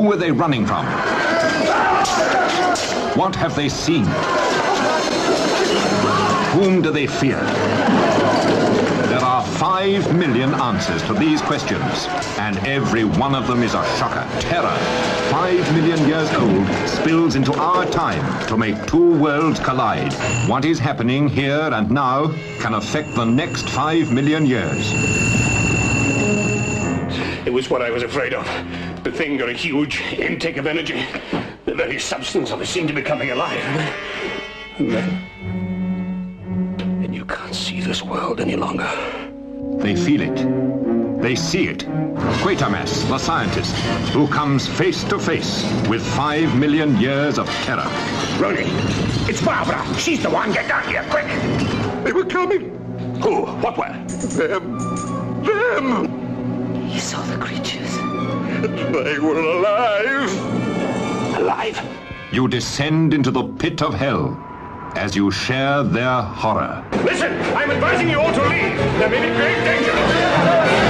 Who are they running from? What have they seen? Whom do they fear? There are five million answers to these questions, and every one of them is a shocker. Terror, five million years old, spills into our time to make two worlds collide. What is happening here and now can affect the next five million years. It was what I was afraid of. The thing got a huge intake of energy. The very substance of it seemed to be coming alive. And then... And you can't see this world any longer. They feel it. They see it. Quatermass, the scientist, who comes face to face with five million years of terror. Ronnie, it's Barbara. She's the one. Get down here, quick. They were coming. Who? What were? Them. Them. You saw the creatures. They were alive. Alive? You descend into the pit of hell as you share their horror. Listen, I'm advising you all to leave. There may be grave danger.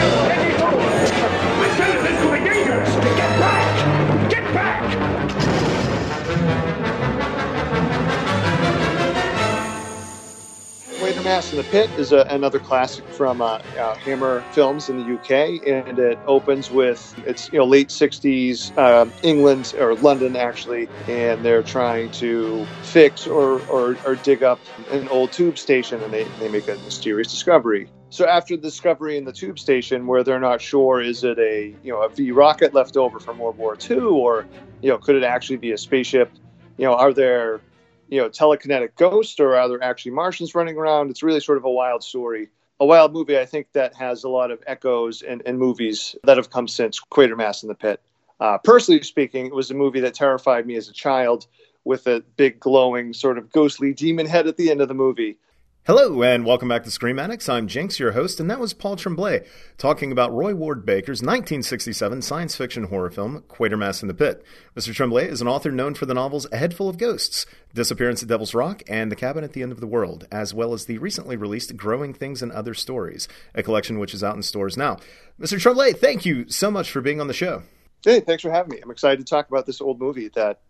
Quatermass in the Pit is a, another classic from uh, uh, Hammer Films in the UK, and it opens with it's you know late '60s uh, England or London actually, and they're trying to fix or, or, or dig up an old tube station, and they, they make a mysterious discovery. So after the discovery in the tube station, where they're not sure is it a you know a V rocket left over from World War II, or you know could it actually be a spaceship? You know, are there you know telekinetic ghost, or are there actually Martians running around? It's really sort of a wild story, a wild movie. I think that has a lot of echoes and, in movies that have come since Quatermass in the Pit. Uh, personally speaking, it was a movie that terrified me as a child with a big glowing sort of ghostly demon head at the end of the movie. Hello, and welcome back to Scream Addicts. I'm Jinx, your host, and that was Paul Tremblay talking about Roy Ward Baker's 1967 science fiction horror film, Quatermass in the Pit. Mr. Tremblay is an author known for the novels A Head Full of Ghosts, Disappearance at Devil's Rock, and The Cabin at the End of the World, as well as the recently released Growing Things and Other Stories, a collection which is out in stores now. Mr. Tremblay, thank you so much for being on the show. Hey, thanks for having me. I'm excited to talk about this old movie that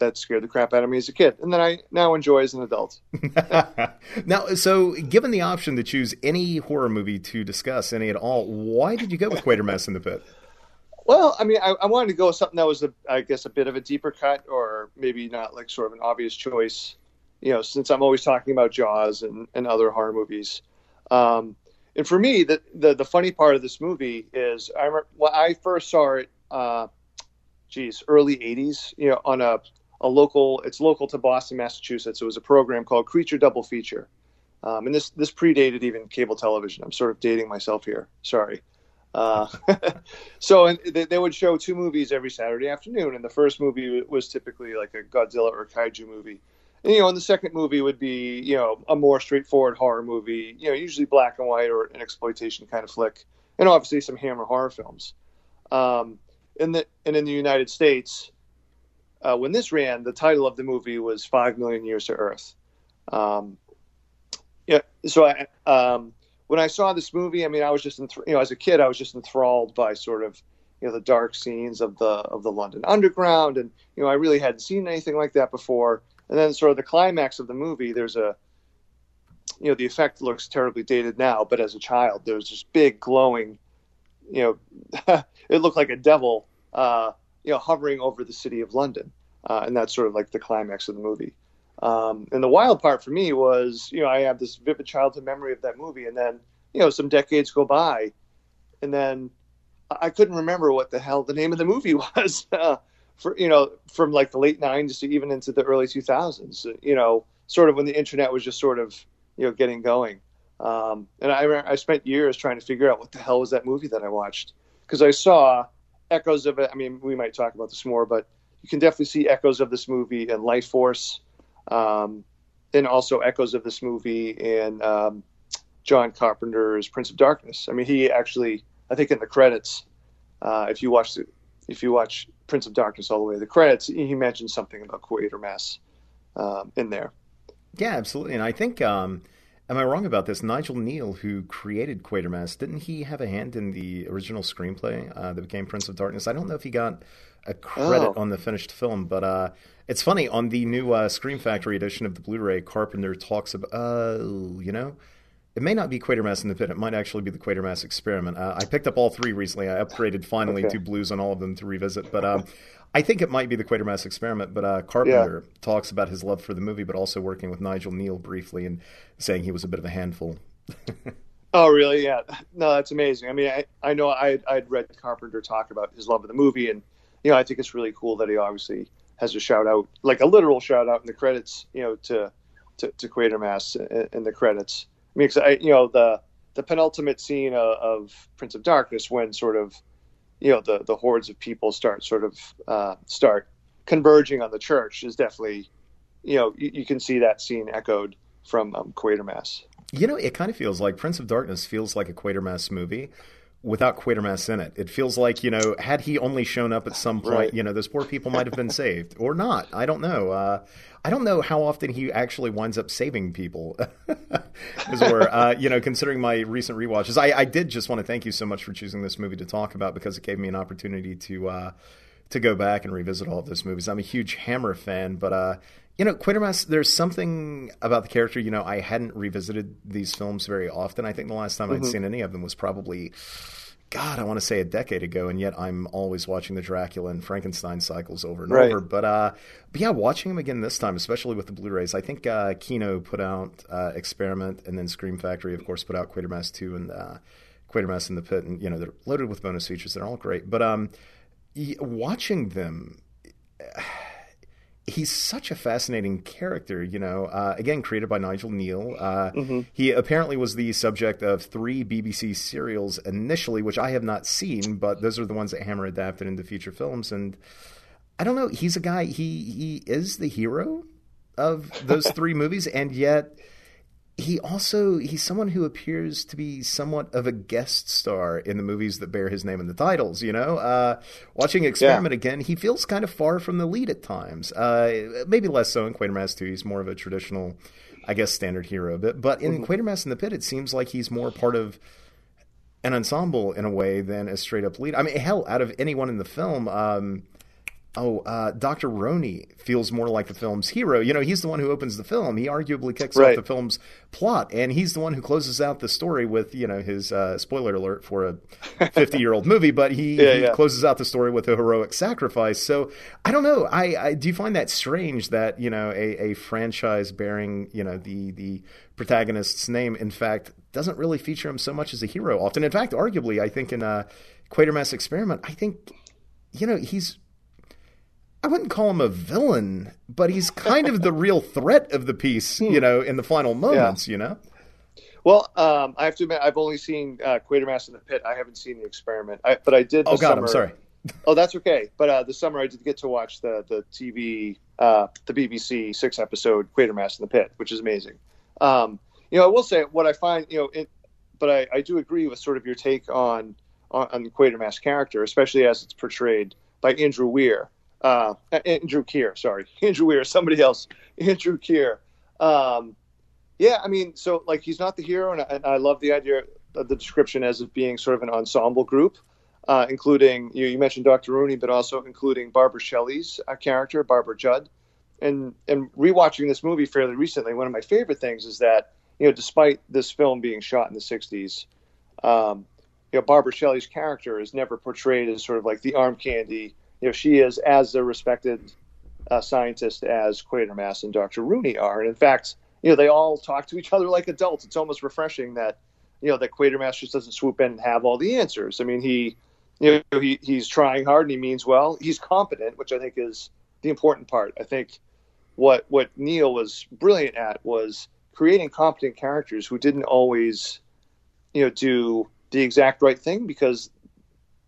that scared the crap out of me as a kid, and then I now enjoy as an adult. now, so given the option to choose any horror movie to discuss, any at all, why did you go with Quatermass in the Pit? Well, I mean, I, I, wanted to go with something that was, a, I guess, a bit of a deeper cut, or maybe not like sort of an obvious choice. You know, since I'm always talking about Jaws and, and other horror movies. Um, and for me, the, the, the funny part of this movie is I remember when I first saw it. Uh, geez, early '80s. You know, on a a local. It's local to Boston, Massachusetts. It was a program called Creature Double Feature, um, and this this predated even cable television. I'm sort of dating myself here. Sorry. Uh, so and they, they, would show two movies every Saturday afternoon, and the first movie was typically like a Godzilla or kaiju movie. And, you know, and the second movie would be you know a more straightforward horror movie. You know, usually black and white or an exploitation kind of flick, and obviously some Hammer horror films. Um, in the and in the United States, uh, when this ran, the title of the movie was Five Million Years to Earth. Um, yeah, so I, um, when I saw this movie, I mean, I was just, enth- you know, as a kid, I was just enthralled by sort of, you know, the dark scenes of the of the London Underground, and you know, I really hadn't seen anything like that before. And then, sort of, the climax of the movie, there's a, you know, the effect looks terribly dated now, but as a child, there was this big glowing, you know, it looked like a devil. Uh, you know, hovering over the city of London, uh, and that's sort of like the climax of the movie. Um, and the wild part for me was, you know, I have this vivid childhood memory of that movie, and then, you know, some decades go by, and then I couldn't remember what the hell the name of the movie was. Uh, for you know, from like the late '90s to even into the early 2000s, you know, sort of when the internet was just sort of, you know, getting going. Um, and I, I spent years trying to figure out what the hell was that movie that I watched because I saw echoes of it. I mean, we might talk about this more, but you can definitely see echoes of this movie in Lifeforce, um, and also echoes of this movie in um, John Carpenter's Prince of Darkness. I mean, he actually, I think, in the credits, uh, if you watch the, if you watch Prince of Darkness all the way to the credits, he mentions something about Quatermass um, in there. Yeah, absolutely, and I think. Um, am I wrong about this? Nigel Kneale, who created Quatermass, didn't he have a hand in the original screenplay uh, that became Prince of Darkness? I don't know if he got a credit Oh. on the finished film, but uh, it's funny on the new uh, Scream Factory edition of the Blu-ray. Carpenter talks about, uh, you know, it may not be Quatermass in the Pit. It might actually be the Quatermass Experiment. Uh, I picked up all three recently. I upgraded finally Okay. to blues on all of them to revisit, but. Um, I think it might be the Quatermass Experiment, but uh, Carpenter talks about his love for the movie, but also working with Nigel Kneale briefly and saying he was a bit of a handful. Oh, really? Yeah. No, that's amazing. I mean, I, I know I I'd read Carpenter talk about his love of the movie, and you know, I think it's really cool that he obviously has a shout out, like a literal shout out in the credits, you know, to to, to Quatermass in, in the credits. I mean, 'cause I, you know, the the penultimate scene of, of Prince of Darkness when sort of, you know, the the hordes of people start sort of uh, start converging on the church is definitely, you know, you, you can see that scene echoed from um, Quatermass. You know, it kind of feels like Prince of Darkness feels like a Quatermass movie without Quatermass in it. It feels like, you know, had he only shown up at some point, Right. you know, those poor people might have been saved or not. I don't know. Uh, I don't know how often he actually winds up saving people. As it were, uh, you know, considering my recent rewatches, I, I did just want to thank you so much for choosing this movie to talk about because it gave me an opportunity to uh, to go back and revisit all of those movies. I'm a huge Hammer fan, but uh, you know, Quatermass. There's something about the character. You know, I hadn't revisited these films very often. I think the last time I'd seen any of them was probably. God, I want to say a decade ago, and yet I'm always watching the Dracula and Frankenstein cycles over and Right. over. But uh, but yeah, watching them again this time, especially with the Blu-rays. I think uh, Kino put out uh, Experiment, and then Scream Factory, of course, put out Quatermass Two and uh, Quatermass in the Pit, and you know they're loaded with bonus features. They're all great. But um, y- watching them, he's such a fascinating character. You know, uh, again created by Nigel Kneale. Uh, He apparently was the subject of three BBC serials initially, which I have not seen, but those are the ones that Hammer adapted into feature films. And I don't know. He's a guy. He he is the hero of those three movies, and yet he also he's someone who appears to be somewhat of a guest star in the movies that bear his name in the titles. You know, uh, watching Experiment again, he feels kind of far from the lead at times. Uh, maybe less so in Quatermass Two. He's more of a traditional, I guess, standard hero. But but in Quatermass in the Pit, it seems like he's more part of an ensemble in a way than a straight up lead. I mean, hell, out of anyone in the film. Um, Oh, uh, Dr. Roney feels more like the film's hero. You know, he's the one who opens the film. He arguably kicks Right. off the film's plot, and he's the one who closes out the story with, you know, his uh, spoiler alert for a 50 year old movie, but he, Yeah, he yeah. closes out the story with a heroic sacrifice. So I don't know. I, I do you find that strange that, you know, a, a franchise bearing, you know, the, the protagonist's name, in fact, doesn't really feature him so much as a hero often. In fact, arguably, I think in uh, Quatermass Experiment, I think, you know, he's I wouldn't call him a villain, but he's kind of the real threat of the piece, Hmm. you know, in the final moments, you know? Well, um, I have to admit, I've only seen uh, Quatermass in the Pit. I haven't seen the experiment, I, but I did. Oh, God, summer, I'm sorry. Oh, that's okay. But uh, this summer, I did get to watch the the TV, uh, the BBC six episode Quatermass in the Pit, which is amazing. Um, you know, I will say what I find, you know, it, but I, I do agree with sort of your take on on, on the Quatermass character, especially as it's portrayed by Andrew Weir, uh, Andrew Keir, sorry, Andrew Weir, somebody else, Andrew Keir. Um, yeah, I mean, so like he's not the hero, and I, and I love the idea of the description as of being sort of an ensemble group, uh, including you, you mentioned Dr. Rooney, but also including Barbara Shelley's uh, character, Barbara Judd. And and rewatching this movie fairly recently, one of my favorite things is that you know, despite this film being shot in the '60s, um, you know, Barbara Shelley's character is never portrayed as sort of like the arm candy. You know, she is as a respected uh, scientist as Quatermass and Dr. Rooney are, and in fact, you know, they all talk to each other like adults. It's almost refreshing that you know that Quatermass just doesn't swoop in and have all the answers. I mean, he you know he, he's trying hard and he means well. He's competent, which I think is the important part. I think what what Kneale was brilliant at was creating competent characters who didn't always you know do the exact right thing because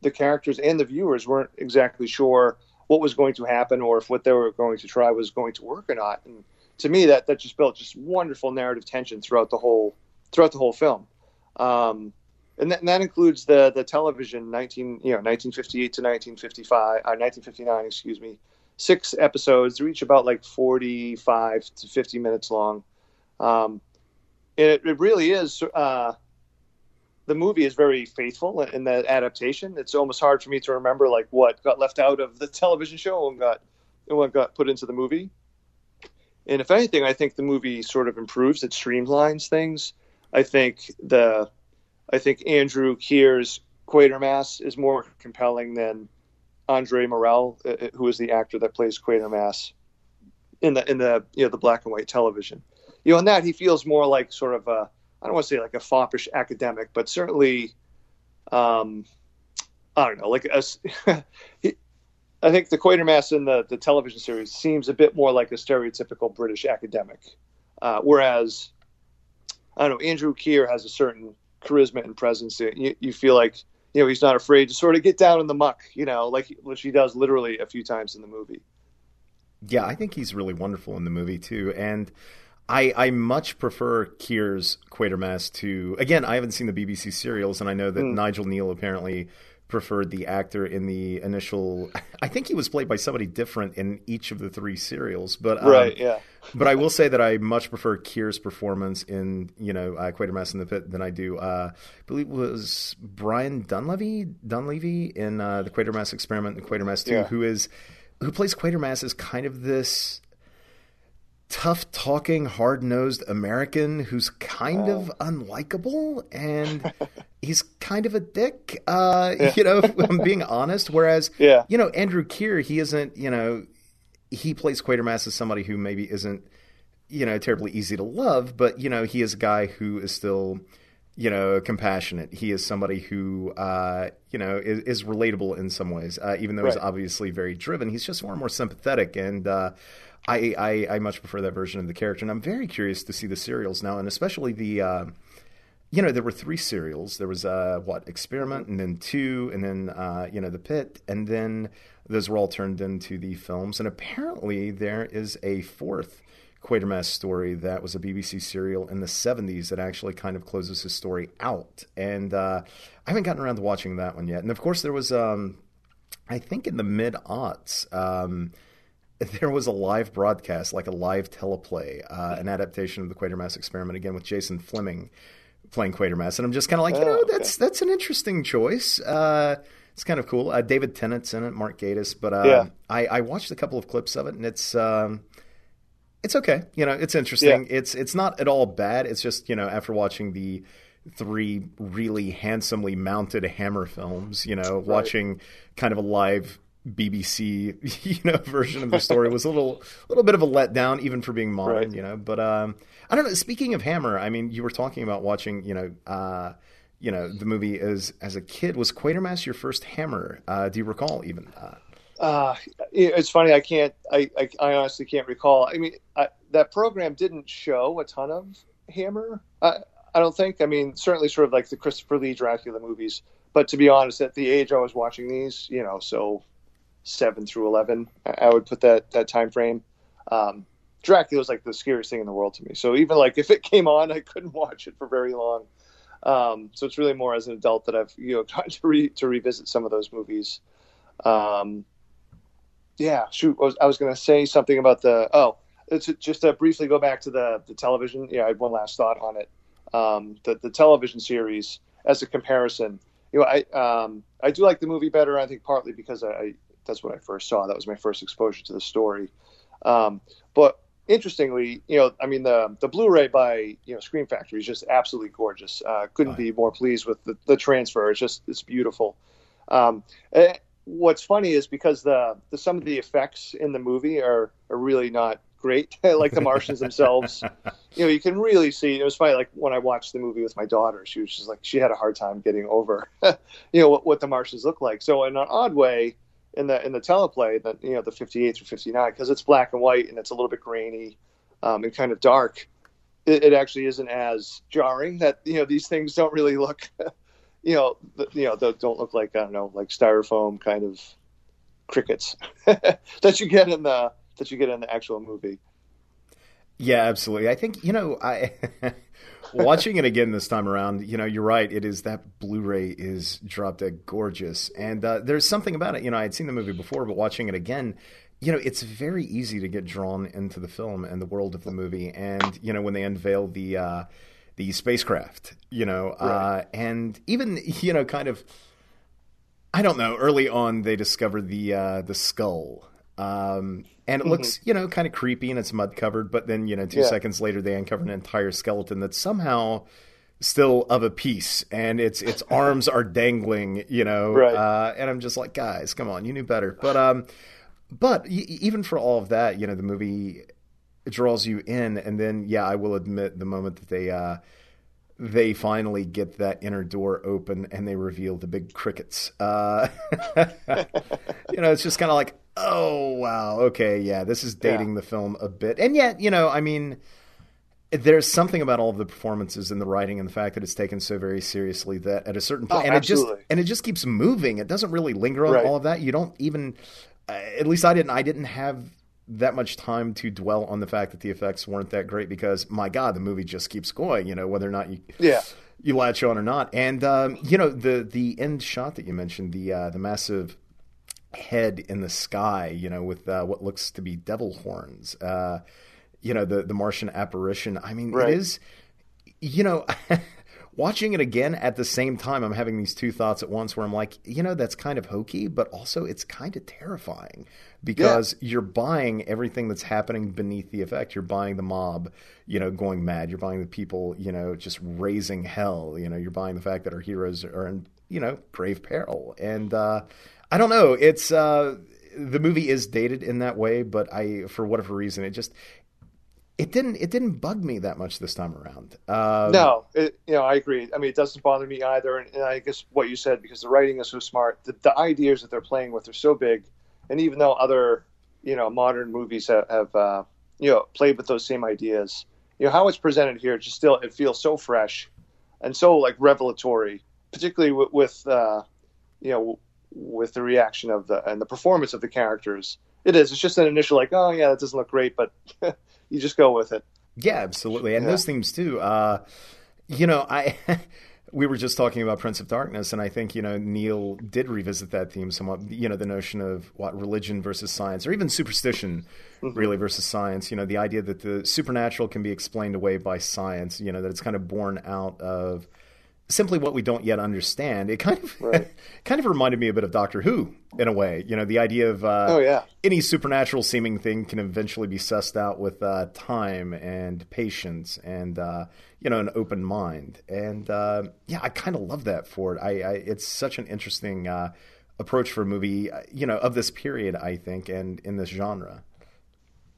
the characters and the viewers weren't exactly sure what was going to happen or if what they were going to try was going to work or not. And to me, that that just built just wonderful narrative tension throughout the whole throughout the whole film. Um, and, that, and that includes the the television 19 you know 1958 to 1955 uh, 1959 excuse me six episodes they're each about like 45 to 50 minutes long um, it, it really is. Uh, the movie is very faithful in that adaptation. It's almost hard for me to remember like what got left out of the television show and got and what got put into the movie. And if anything, I think the movie sort of improves. It streamlines things. I think the I think Andrew Keir's Quatermass is more compelling than Andre Morell, uh, uh, who is the actor that plays Quatermass in the in the you know the black and white television. You know, in that he feels more like sort of a I don't want to say like a foppish academic, but certainly, um, I don't know, like a, I think the Quatermass in the the television series seems a bit more like a stereotypical British academic, uh, whereas I don't know Andrew Keir has a certain charisma and presence. You, you feel like you know he's not afraid to sort of get down in the muck, you know, like which he does literally a few times in the movie. Yeah, I think he's really wonderful in the movie too, and I I much prefer Keir's Quatermass to again. I haven't seen the BBC serials, and I know that mm. Nigel Kneale apparently preferred the actor in the initial. I think he was played by somebody different in each of the three serials, but um, right, yeah. but I will say that I much prefer Keir's performance in you know uh, Quatermass in the Pit than I do. Uh, I believe it was Brian Donlevy Donlevy in uh, the Quatermass Experiment and Quatermass Two, yeah. who is who plays Quatermass is kind of this tough talking, hard nosed American who's kind oh. of unlikable and he's kind of a dick. Uh, yeah. You know, I'm being honest. Whereas, yeah. you know, Andrew Keir, he isn't, you know, he plays Quatermass as somebody who maybe isn't, you know, terribly easy to love, but, you know, he is a guy who is still, you know, compassionate. He is somebody who, uh, you know, is, is, relatable in some ways, uh, even though right. he's obviously very driven. He's just more and more sympathetic. And, uh, I, I, I much prefer that version of the character, and I'm very curious to see the serials now, and especially the. Uh, you know, there were three serials. There was uh, what experiment, and then two, and then uh, you know the pit, and then those were all turned into the films. And apparently, there is a fourth Quatermass story that was a BBC serial in the 70s that actually kind of closes his story out. And uh, I haven't gotten around to watching that one yet. And of course, there was, um, I think, in the mid aughts. Um, there was a live broadcast, like a live teleplay, uh, an adaptation of the Quatermass experiment, again with Jason Flemyng playing Quatermass, and I'm just kind of like, you know, oh, okay. that's that's an interesting choice. Uh, it's kind of cool. Uh, David Tennant's in it, Mark Gatiss, but uh, yeah. I, I, watched a couple of clips of it, and it's um, it's okay. You know, it's interesting. Yeah. It's it's not at all bad. It's just you know after watching the three really handsomely mounted Hammer films, you know, right. watching kind of a live BBC, you know, version of the story was a little, little bit of a letdown, even for being modern, right. you know. But um, I don't know. Speaking of Hammer, I mean, you were talking about watching, you know, uh, you know, the movie as as a kid. Was Quatermass your first Hammer? Uh, do you recall even? Uh, uh, it's funny. I can't. I, I, I honestly can't recall. I mean, I, that program didn't show a ton of Hammer. I, I don't think. I mean, certainly, sort of like the Christopher Lee Dracula movies. But to be honest, at the age I was watching these, you know, so seven through eleven. I would put that that time frame. Um, Dracula was like the scariest thing in the world to me. So even like if it came on, I couldn't watch it for very long. Um, so it's really more as an adult that I've you know tried to re- to revisit some of those movies. Um, yeah, shoot, I was, I was going to say something about the oh, it's just to briefly go back to the the television. Yeah, I had one last thought on it. Um, the the television series as a comparison. You know, I um, I do like the movie better. I think partly because I, that's what I first saw. That was my first exposure to the story. Um, but interestingly, you know, I mean, the the Blu-ray by you know Scream Factory is just absolutely gorgeous. Uh, couldn't be more pleased with the, the transfer. It's just it's beautiful. Um, eh, what's funny is because the, the some of the effects in the movie are are really not great, like the Martians themselves. You know, you can really see. It was funny, like when I watched the movie with my daughter, she was just like she had a hard time getting over, you know, what, what the Martians look like. So in an odd way, in the in the teleplay that you know the 58 through 59 because it's black and white and it's a little bit grainy um, and kind of dark it, it, actually isn't as jarring that you know these things don't really look you know the, you know they don't look like i don't know like styrofoam kind of crickets that you get in the that you get in the actual movie. Yeah absolutely. I think you know i watching it again this time around, you know, you're right. It is that Blu-ray is drop dead gorgeous, and uh, there's something about it. You know, I had seen the movie before, but watching it again, you know, it's very easy to get drawn into the film and the world of the movie. And you know, when they unveil the uh, the spacecraft, you know, Right. uh, and even you know, kind of, I don't know. Early on, they discover the uh, the skull, um, and it looks you know kind of creepy and it's mud covered. But then you know, two Yeah. seconds later, they uncover an entire skeleton that's somehow still of a piece, and its its arms are dangling, you know, Right. uh, and I'm just like, guys, come on, you knew better. But um, but y- even for all of that, you know, the movie draws you in, and then yeah, I will admit the moment that they uh, they finally get that inner door open and they reveal the big crickets. Uh, you know, it's just kind of like, oh wow, okay, yeah, this is dating Yeah. the film a bit, and yet, you know, I mean. There's something about all of the performances and the writing and the fact that it's taken so very seriously that at a certain point, Oh, and it just and it just keeps moving. It doesn't really linger on Right. all of that. You don't even, uh, at least I didn't. I didn't have that much time to dwell on the fact that the effects weren't that great because my God, the movie just keeps going. You know, whether or not you Yeah. you latch on or not. And um, you know the the end shot that you mentioned, the uh, the massive head in the sky, you know, with uh, what looks to be devil horns. Uh, you know, the the Martian apparition. I mean, Right. it is. You know. Watching it again at the same time, I'm having these two thoughts at once where I'm like, you know, that's kind of hokey, but also it's kind of terrifying because you're buying everything that's happening beneath the effect. You're buying the mob, you know, going mad. You're buying the people, you know, just raising hell. You know, you're buying the fact that our heroes are in, you know, grave peril. And uh, I don't know. It's uh, the movie is dated in that way, but I, for whatever reason, it just it didn't it didn't bug me that much this time around. Um, No, it, you know, I agree. I mean, it doesn't bother me either. And, and I guess what you said, because the writing is so smart, the, the ideas that they're playing with are so big. And even though other, you know, modern movies have, have uh, you know, played with those same ideas, you know, how it's presented here, just still, it feels so fresh and so like revelatory, particularly with, with uh, you know, with the reaction of the and the performance of the characters. It is. It's just an initial like, oh yeah, that doesn't look great, but you just go with it. Yeah, absolutely, and Yeah. those themes too. Uh, you know, I we were just talking about Prince of Darkness, and I think you know Kneale did revisit that theme somewhat. You know, the notion of what religion versus science, or even superstition, really versus science. You know, the idea that the supernatural can be explained away by science. You know, that it's kind of born out of simply what we don't yet understand. It kind of Right. kind of reminded me a bit of Doctor Who in a way. You know, the idea of uh, Oh yeah. any supernatural seeming thing can eventually be sussed out with uh, time and patience and uh, you know an open mind. And uh, yeah, I kind of love that for it. I, I it's such an interesting uh, approach for a movie, uh, you know, of this period. I think, and in this genre.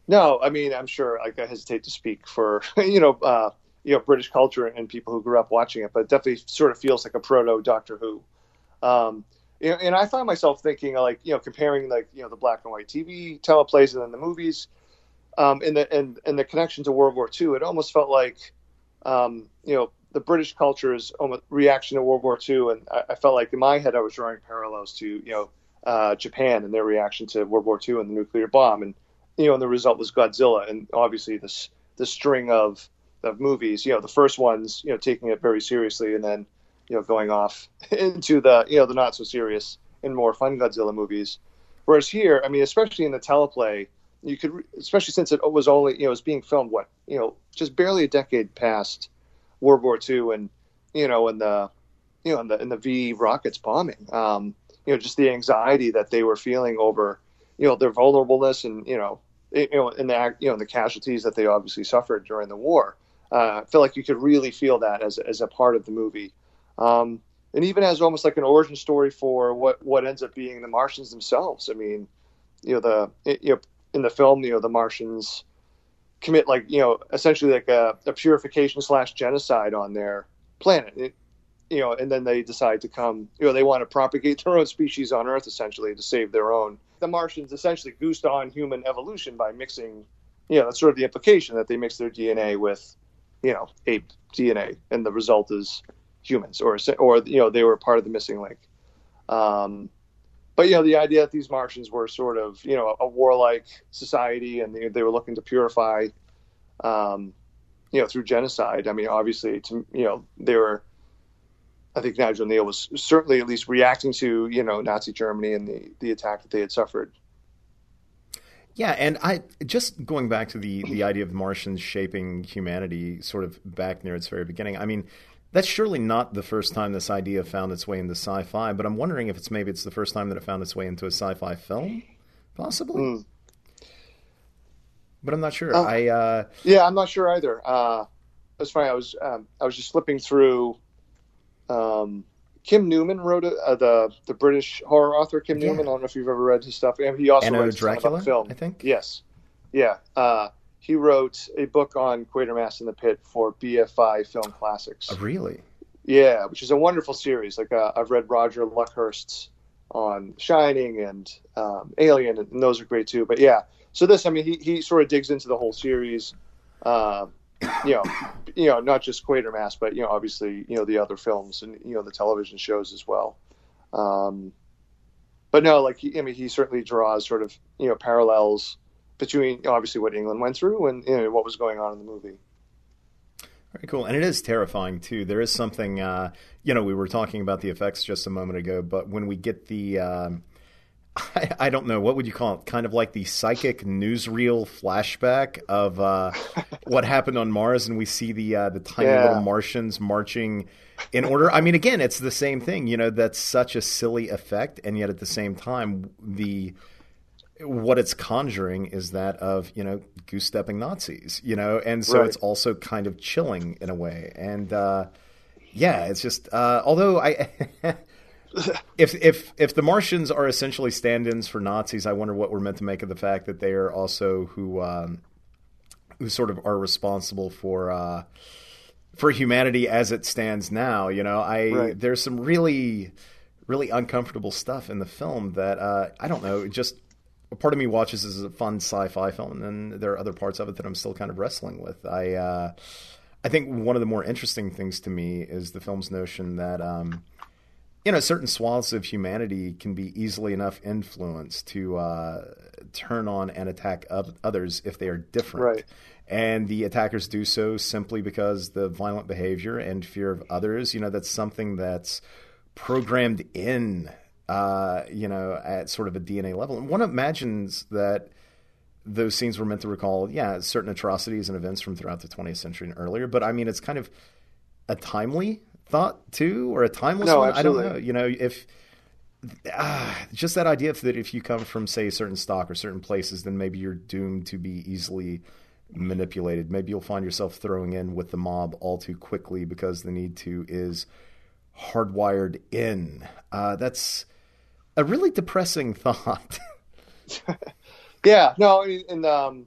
No, I mean, I'm sure. Like, I hesitate to speak for you know, uh, you know, British culture and people who grew up watching it, but it definitely sort of feels like a proto Doctor Who. Um, and I find myself thinking, like, you know, comparing like you know the black and white TV teleplays and then the movies, um, and the and and the connection to World War II. It almost felt like, um, you know, the British culture's reaction to World War II, and I, I felt like in my head I was drawing parallels to you know uh, Japan and their reaction to World War II and the nuclear bomb, and you know, and the result was Godzilla, and obviously this the string of of movies. You know, the first ones, you know, taking it very seriously, and then you know going off into the you know the not so serious and more fun Godzilla movies. Whereas here, I mean, especially in the teleplay, you could, especially since it was only you know it was being filmed what you know just barely a decade past World War II, and you know, and the you know, in the in the V rockets bombing, um, you know, just the anxiety that they were feeling over you know their vulnerableness and you know you know in the you know the casualties that they obviously suffered during the war. Uh, I feel like you could really feel that as as a part of the movie, um, and even as almost like an origin story for what what ends up being the Martians themselves. I mean, you know the you know in the film, you know the Martians commit like you know essentially like a, a purification slash genocide on their planet. It, you know, and then they decide to come. You know, they want to propagate their own species on Earth essentially to save their own. The Martians essentially goosed on human evolution by mixing. You know, that's sort of the implication that they mix their DNA with, you know, ape DNA, and the result is humans, or or you know, they were part of the missing link. Um, but you know, the idea that these Martians were sort of you know a warlike society, and they, they were looking to purify, um, you know, through genocide. I mean, obviously, to you know, they were. I think Nigel Kneale was certainly at least reacting to you know Nazi Germany and the the attack that they had suffered. Yeah, and I just going back to the the idea of Martians shaping humanity, sort of back near its very beginning. I mean, that's surely not the first time this idea found its way into sci-fi, but I'm wondering if it's maybe it's the first time that it found its way into a sci-fi film, possibly. Mm. But I'm not sure. Uh, I uh, yeah, I'm not sure either. Uh, it's funny. I was um, I was just flipping through. Um, Kim Newman wrote it, uh, the the British horror author Kim yeah. Newman. I don't know if you've ever read his stuff. And he also Anno writes Dracula, film. I think. Yes, yeah. Uh, he wrote a book on Quatermass in the Pit for BFI Film Classics. Oh, really? Yeah, which is a wonderful series. Like uh, I've read Roger Luckhurst's on Shining and um, Alien, and those are great too. But yeah, so this, I mean, he he sort of digs into the whole series. Uh, you know, you know, not just Quatermass, but you know, obviously, you know, the other films and you know the television shows as well. Um, but no, like I mean, he certainly draws sort of you know parallels between obviously what England went through and you know, what was going on in the movie. Very cool, and it is terrifying too. There is something, uh, you know, we were talking about the effects just a moment ago, but when we get the um, I, I, don't know what would you call it kind of like the psychic newsreel flashback of uh, what happened on mars and we see the uh, the tiny yeah. little martians marching in order i mean again it's the same thing you know that's such a silly effect and yet at the same time the what it's conjuring is that of you know goose stepping nazis you know and so right. it's also kind of chilling in a way and uh, yeah it's just uh, although i if if if the Martians are essentially stand-ins for Nazis, I wonder what we're meant to make of the fact that they are also who um, who sort of are responsible for uh, for humanity as it stands now. You know, I right. there's some really really uncomfortable stuff in the film that uh, I don't know. Just a part of me watches this as a fun sci-fi film, and then there are other parts of it that I'm still kind of wrestling with. I uh, I think one of the more interesting things to me is the film's notion that. Um, you know, certain swaths of humanity can be easily enough influenced to uh, turn on and attack others if they are different. Right. And the attackers do so simply because the violent behavior and fear of others, you know, that's something that's programmed in, uh, you know, at sort of a DNA level. And one imagines that those scenes were meant to recall, yeah, certain atrocities and events from throughout the 20th century and earlier. But I mean, it's kind of a timely thought too, or a timeless no, one? Absolutely. I don't know. You know, if uh, just that idea that if you come from say a certain stock or certain places, then maybe you're doomed to be easily manipulated. Maybe you'll find yourself throwing in with the mob all too quickly because the need to is hardwired in. Uh, that's a really depressing thought. yeah, no, and um,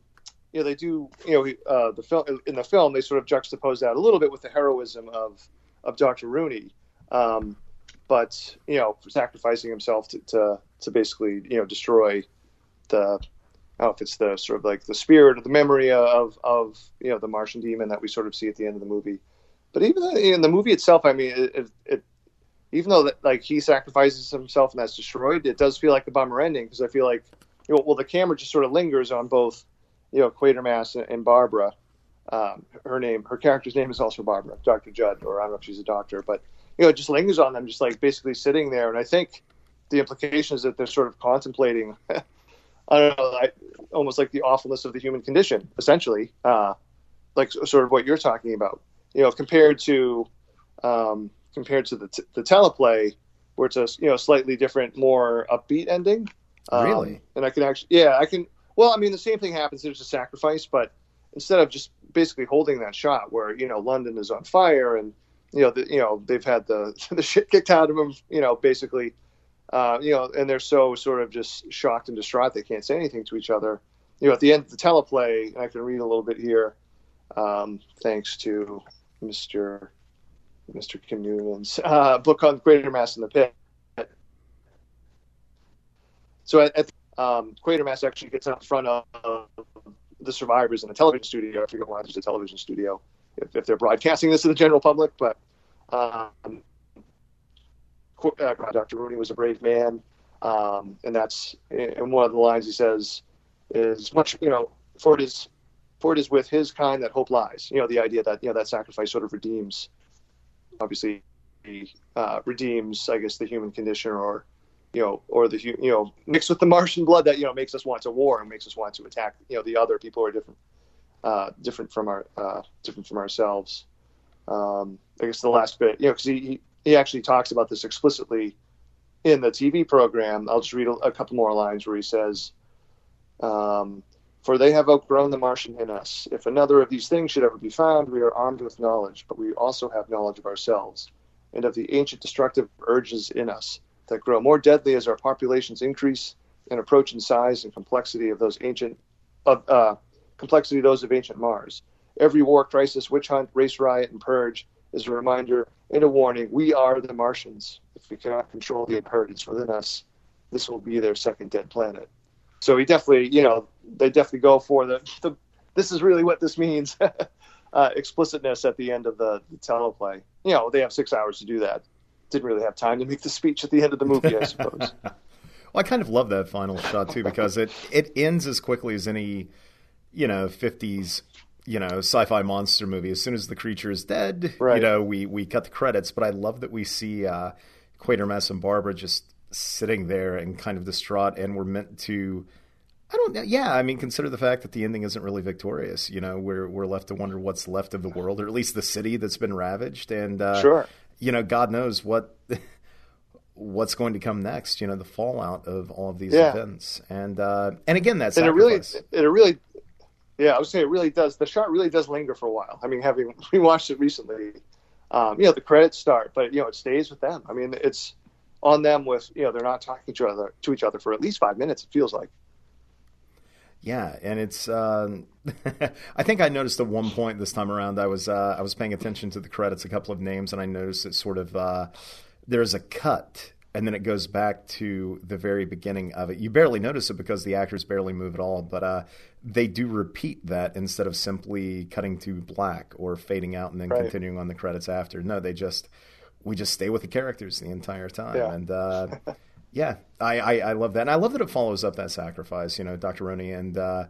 you know, they do, you know, uh, the film in the film they sort of juxtapose that a little bit with the heroism of of Dr. Rooney. Um, but you know, sacrificing himself to, to, to basically you know destroy the I don't know if it's the sort of like the spirit or the memory of of you know the Martian demon that we sort of see at the end of the movie. But even in the movie itself, I mean, it, it, it even though that like he sacrifices himself and that's destroyed, it does feel like a bummer ending because I feel like you know, well the camera just sort of lingers on both you know Quatermass and, and Barbara, um, her name, her character's name is also Barbara, Dr. Judd, or I don't know if she's a doctor, but you know, it just lingers on them, just like basically sitting there. And I think the implication is that they're sort of contemplating, I don't know, I, almost like the awfulness of the human condition, essentially, uh, like sort of what you're talking about. You know, compared to um, compared to the, t- the teleplay, where it's a you know slightly different, more upbeat ending. Um, really? And I can actually, yeah, I can. Well, I mean, the same thing happens. There's a sacrifice, but instead of just basically holding that shot where you know London is on fire and you know the, you know they've had the the shit kicked out of them you know basically uh, you know and they're so sort of just shocked and distraught they can't say anything to each other you know at the end of the teleplay I can read a little bit here um, thanks to Mr. Mr. Kim Newman's uh, book on Quatermass in the Pit. So at, at um, Quatermass actually gets out front of the survivors in a television studio. I forget why there's a television studio if, if, they're broadcasting this to the general public, but um, uh, Dr. Rooney was a brave man, um, and that's and one of the lines he says is much you know for it is for it is with his kind that hope lies. You know the idea that you know that sacrifice sort of redeems, obviously, uh, redeems I guess the human condition or you know, or the you know mixed with the Martian blood that you know makes us want to war and makes us want to attack you know the other people who are different, uh, different from our uh, different from ourselves. Um, I guess the last bit, you know, because he he actually talks about this explicitly in the TV program. I'll just read a, a couple more lines where he says. Um, for they have outgrown the Martian in us. If another of these things should ever be found, we are armed with knowledge, but we also have knowledge of ourselves and of the ancient destructive urges in us that grow more deadly as our populations increase and approach in size and complexity of those ancient of uh, complexity those of ancient Mars. Every war, crisis, witch hunt, race riot, and purge is a reminder and a warning. We are the Martians. If we cannot control the inheritance within us, this will be their second dead planet so he definitely, you know, they definitely go for the, the this is really what this means uh, explicitness at the end of the, the teleplay. You know, they have six hours to do that. Didn't really have time to make the speech at the end of the movie, I suppose. well, I kind of love that final shot too because it it ends as quickly as any, you know, fifties you know sci-fi monster movie. As soon as the creature is dead, right. you know, we we cut the credits. But I love that we see uh, Quatermass and Barbara just sitting there and kind of distraught, and we're meant to. I don't know. Yeah, I mean, consider the fact that the ending isn't really victorious. You know, we're we're left to wonder what's left of the world, or at least the city that's been ravaged. And uh, sure, you know, God knows what what's going to come next. You know, the fallout of all of these yeah. events. And uh, and again, that's and it really, it really, yeah, I would say it really does. The shot really does linger for a while. I mean, having rewatched it recently, um, you know, the credits start, but you know, it stays with them. I mean, it's on them with you know they're not talking to each other to each other for at least five minutes. It feels like. Yeah, and it's. Um, I think I noticed at one point this time around I was uh, I was paying attention to the credits, a couple of names, and I noticed that sort of uh, there's a cut, and then it goes back to the very beginning of it. You barely notice it because the actors barely move at all, but uh, they do repeat that instead of simply cutting to black or fading out and then right. continuing on the credits after. No, they just we just stay with the characters the entire time. Yeah. And uh, yeah, I, I, I, love that. And I love that it follows up that sacrifice, you know, Dr. Roney. And uh,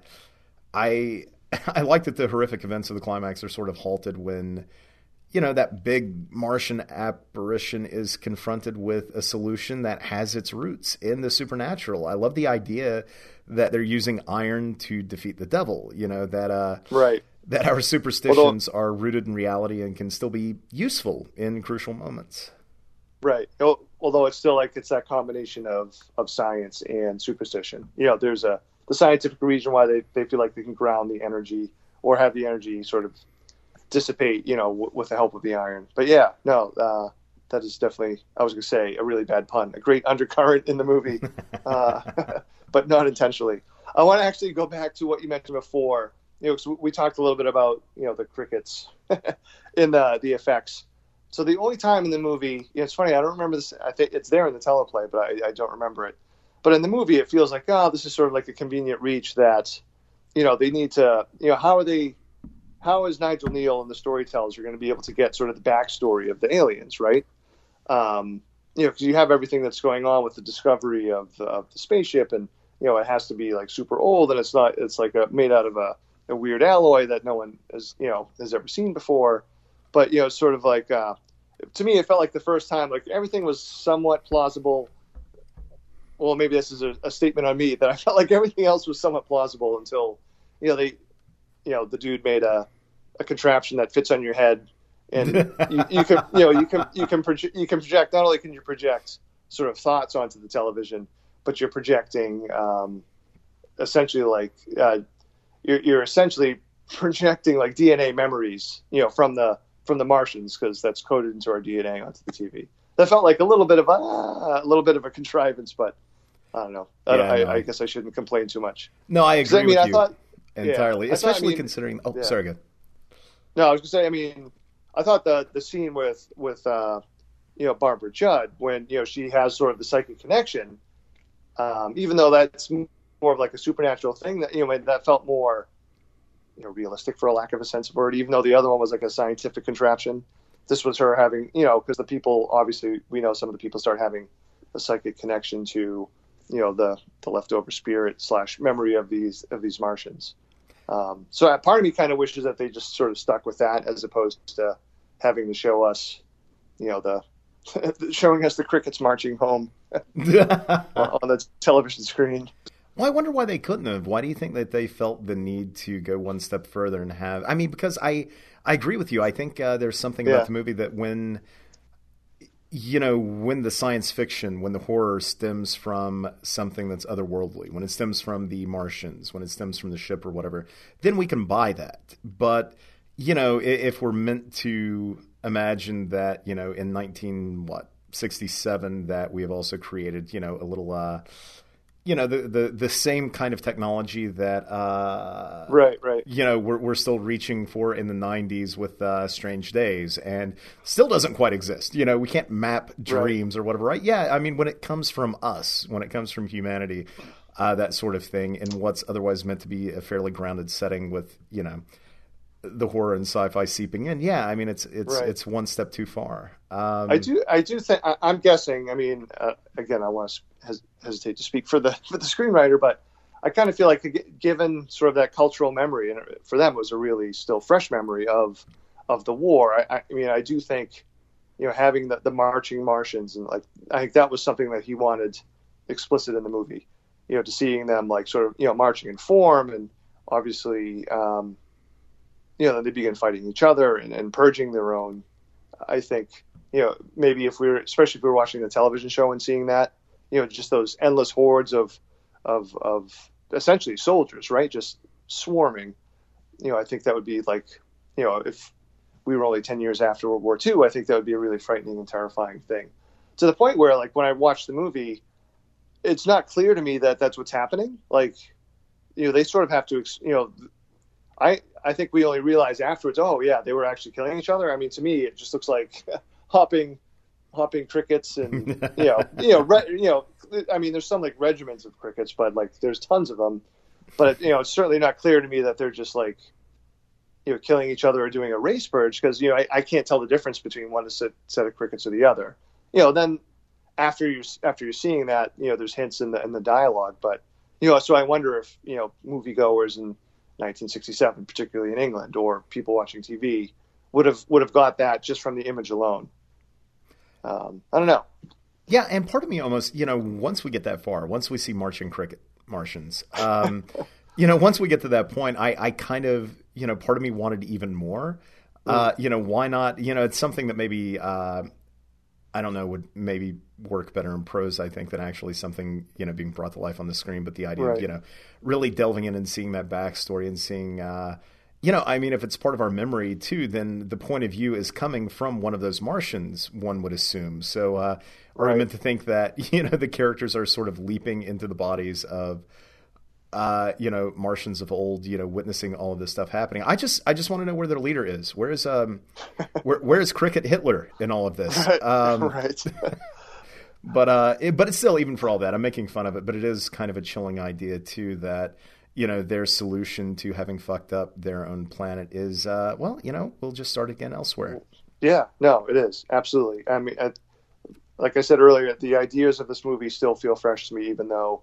I, I like that the horrific events of the climax are sort of halted when, you know, that big Martian apparition is confronted with a solution that has its roots in the supernatural. I love the idea that they're using iron to defeat the devil, you know, that, uh, right that our superstitions Although, are rooted in reality and can still be useful in crucial moments. Right. Although it's still like it's that combination of, of science and superstition. You know, there's a the scientific reason why they, they feel like they can ground the energy or have the energy sort of dissipate, you know, w- with the help of the iron. But yeah, no, uh, that is definitely, I was going to say, a really bad pun, a great undercurrent in the movie, uh, but not intentionally. I want to actually go back to what you mentioned before you know, we talked a little bit about you know the crickets in the the effects. So the only time in the movie, you know, it's funny. I don't remember this. I think it's there in the teleplay, but I, I don't remember it. But in the movie, it feels like oh, this is sort of like a convenient reach that, you know, they need to. You know, how are they? How is Nigel Kneale and the storytellers are going to be able to get sort of the backstory of the aliens, right? Um, you know, because you have everything that's going on with the discovery of, of the spaceship, and you know, it has to be like super old, and it's not. It's like a, made out of a a weird alloy that no one has you know has ever seen before. But you know, sort of like uh, to me, it felt like the first time like everything was somewhat plausible. Well, maybe this is a, a statement on me that I felt like everything else was somewhat plausible until you know they, you know, the dude made a a contraption that fits on your head, and you, you can you know you can you can proje- you can project not only can you project sort of thoughts onto the television, but you're projecting um, essentially like uh, you're, you're essentially projecting like DNA memories, you know, from the from the Martians because that's coded into our DNA onto the TV. That felt like a little bit of a, a little bit of a contrivance, but I don't know. I, yeah, I. I, guess I shouldn't complain too much. No, I agree I mean, with you thought, entirely, yeah, especially mean, considering. Oh, yeah. sorry, good. No, I was gonna say. I mean, I thought the the scene with with uh, you know Barbara Judd when you know she has sort of the psychic connection, um, even though that's more of like a supernatural thing that you know that felt more you know realistic for a lack of a sense of word even though the other one was like a scientific contraption this was her having you know because the people obviously we know some of the people start having a psychic connection to you know the the leftover spirit slash memory of these of these martians um, so part of me kind of wishes that they just sort of stuck with that as opposed to having to show us you know the showing us the crickets marching home on the television screen. Well, I wonder why they couldn't have. Why do you think that they felt the need to go one step further and have? I mean, because I I agree with you. I think uh, there's something Yeah. about the movie that when you know when the science fiction, when the horror stems from something that's otherworldly, when it stems from the Martians, when it stems from the ship or whatever, then we can buy that. But you know, if we're meant to imagine that, you know, in 19 what 67 that we have also created, you know, a little uh you know the, the the same kind of technology that uh Right, right. you know we're we're still reaching for in the 90s with uh strange days and still doesn't quite exist. You know we can't map dreams or whatever right? Yeah i mean when it comes from us when it comes from humanity uh that sort of thing in what's otherwise meant to be a fairly grounded setting with you know the horror and sci-fi seeping in yeah i mean it's it's Right. it's one step too far um I do. I do think. I, I'm guessing. I mean, uh, again, I want to hes- hesitate to speak for the for the screenwriter, but I kind of feel like, given sort of that cultural memory, and for them, it was a really still fresh memory of of the war. I, I mean, I do think, you know, having the, the marching Martians and like, I think that was something that he wanted explicit in the movie. You know, to seeing them like sort of you know marching in form, and obviously, um, you know, they begin fighting each other and, and purging their own. I think you know, maybe if we were, especially if we were watching the television show and seeing that, you know, just those endless hordes of, of, of essentially soldiers, right? Just swarming. You know, I think that would be like, you know, if we were only 10 years after World War II, I think that would be a really frightening and terrifying thing. To the point where, like, when I watch the movie, it's not clear to me that that's what's happening. Like, you know, they sort of have to, you know, I, I think we only realize afterwards, oh, yeah, they were actually killing each other. I mean, to me, it just looks like hopping hopping crickets and you know you know re, you know I mean there's some like regiments of crickets but like there's tons of them but you know it's certainly not clear to me that they're just like you know killing each other or doing a race purge because you know I, I can't tell the difference between one set, set of crickets or the other you know then after you after you're seeing that you know there's hints in the in the dialogue but you know so I wonder if you know moviegoers in 1967 particularly in England or people watching TV would have would have got that just from the image alone um, I don't know. Yeah, and part of me almost, you know, once we get that far, once we see Martian cricket Martians, um, you know, once we get to that point, I, I kind of, you know, part of me wanted even more. Uh, you know, why not? You know, it's something that maybe uh, I don't know would maybe work better in prose. I think than actually something you know being brought to life on the screen. But the idea Right. of you know really delving in and seeing that backstory and seeing. Uh, you know, I mean, if it's part of our memory too, then the point of view is coming from one of those Martians. One would assume. So, uh, are we Right. meant to think that you know the characters are sort of leaping into the bodies of uh, you know, Martians of old, you know, witnessing all of this stuff happening. I just, I just want to know where their leader is. Where is, um, where, where is Cricket Hitler in all of this? Um, right. but, uh, it, but it's still, even for all that, I'm making fun of it, but it is kind of a chilling idea too that, you know, their solution to having fucked up their own planet is, uh, well, you know, we'll just start again elsewhere. yeah, no, it is absolutely. I mean, I, like I said earlier, the ideas of this movie still feel fresh to me, even though,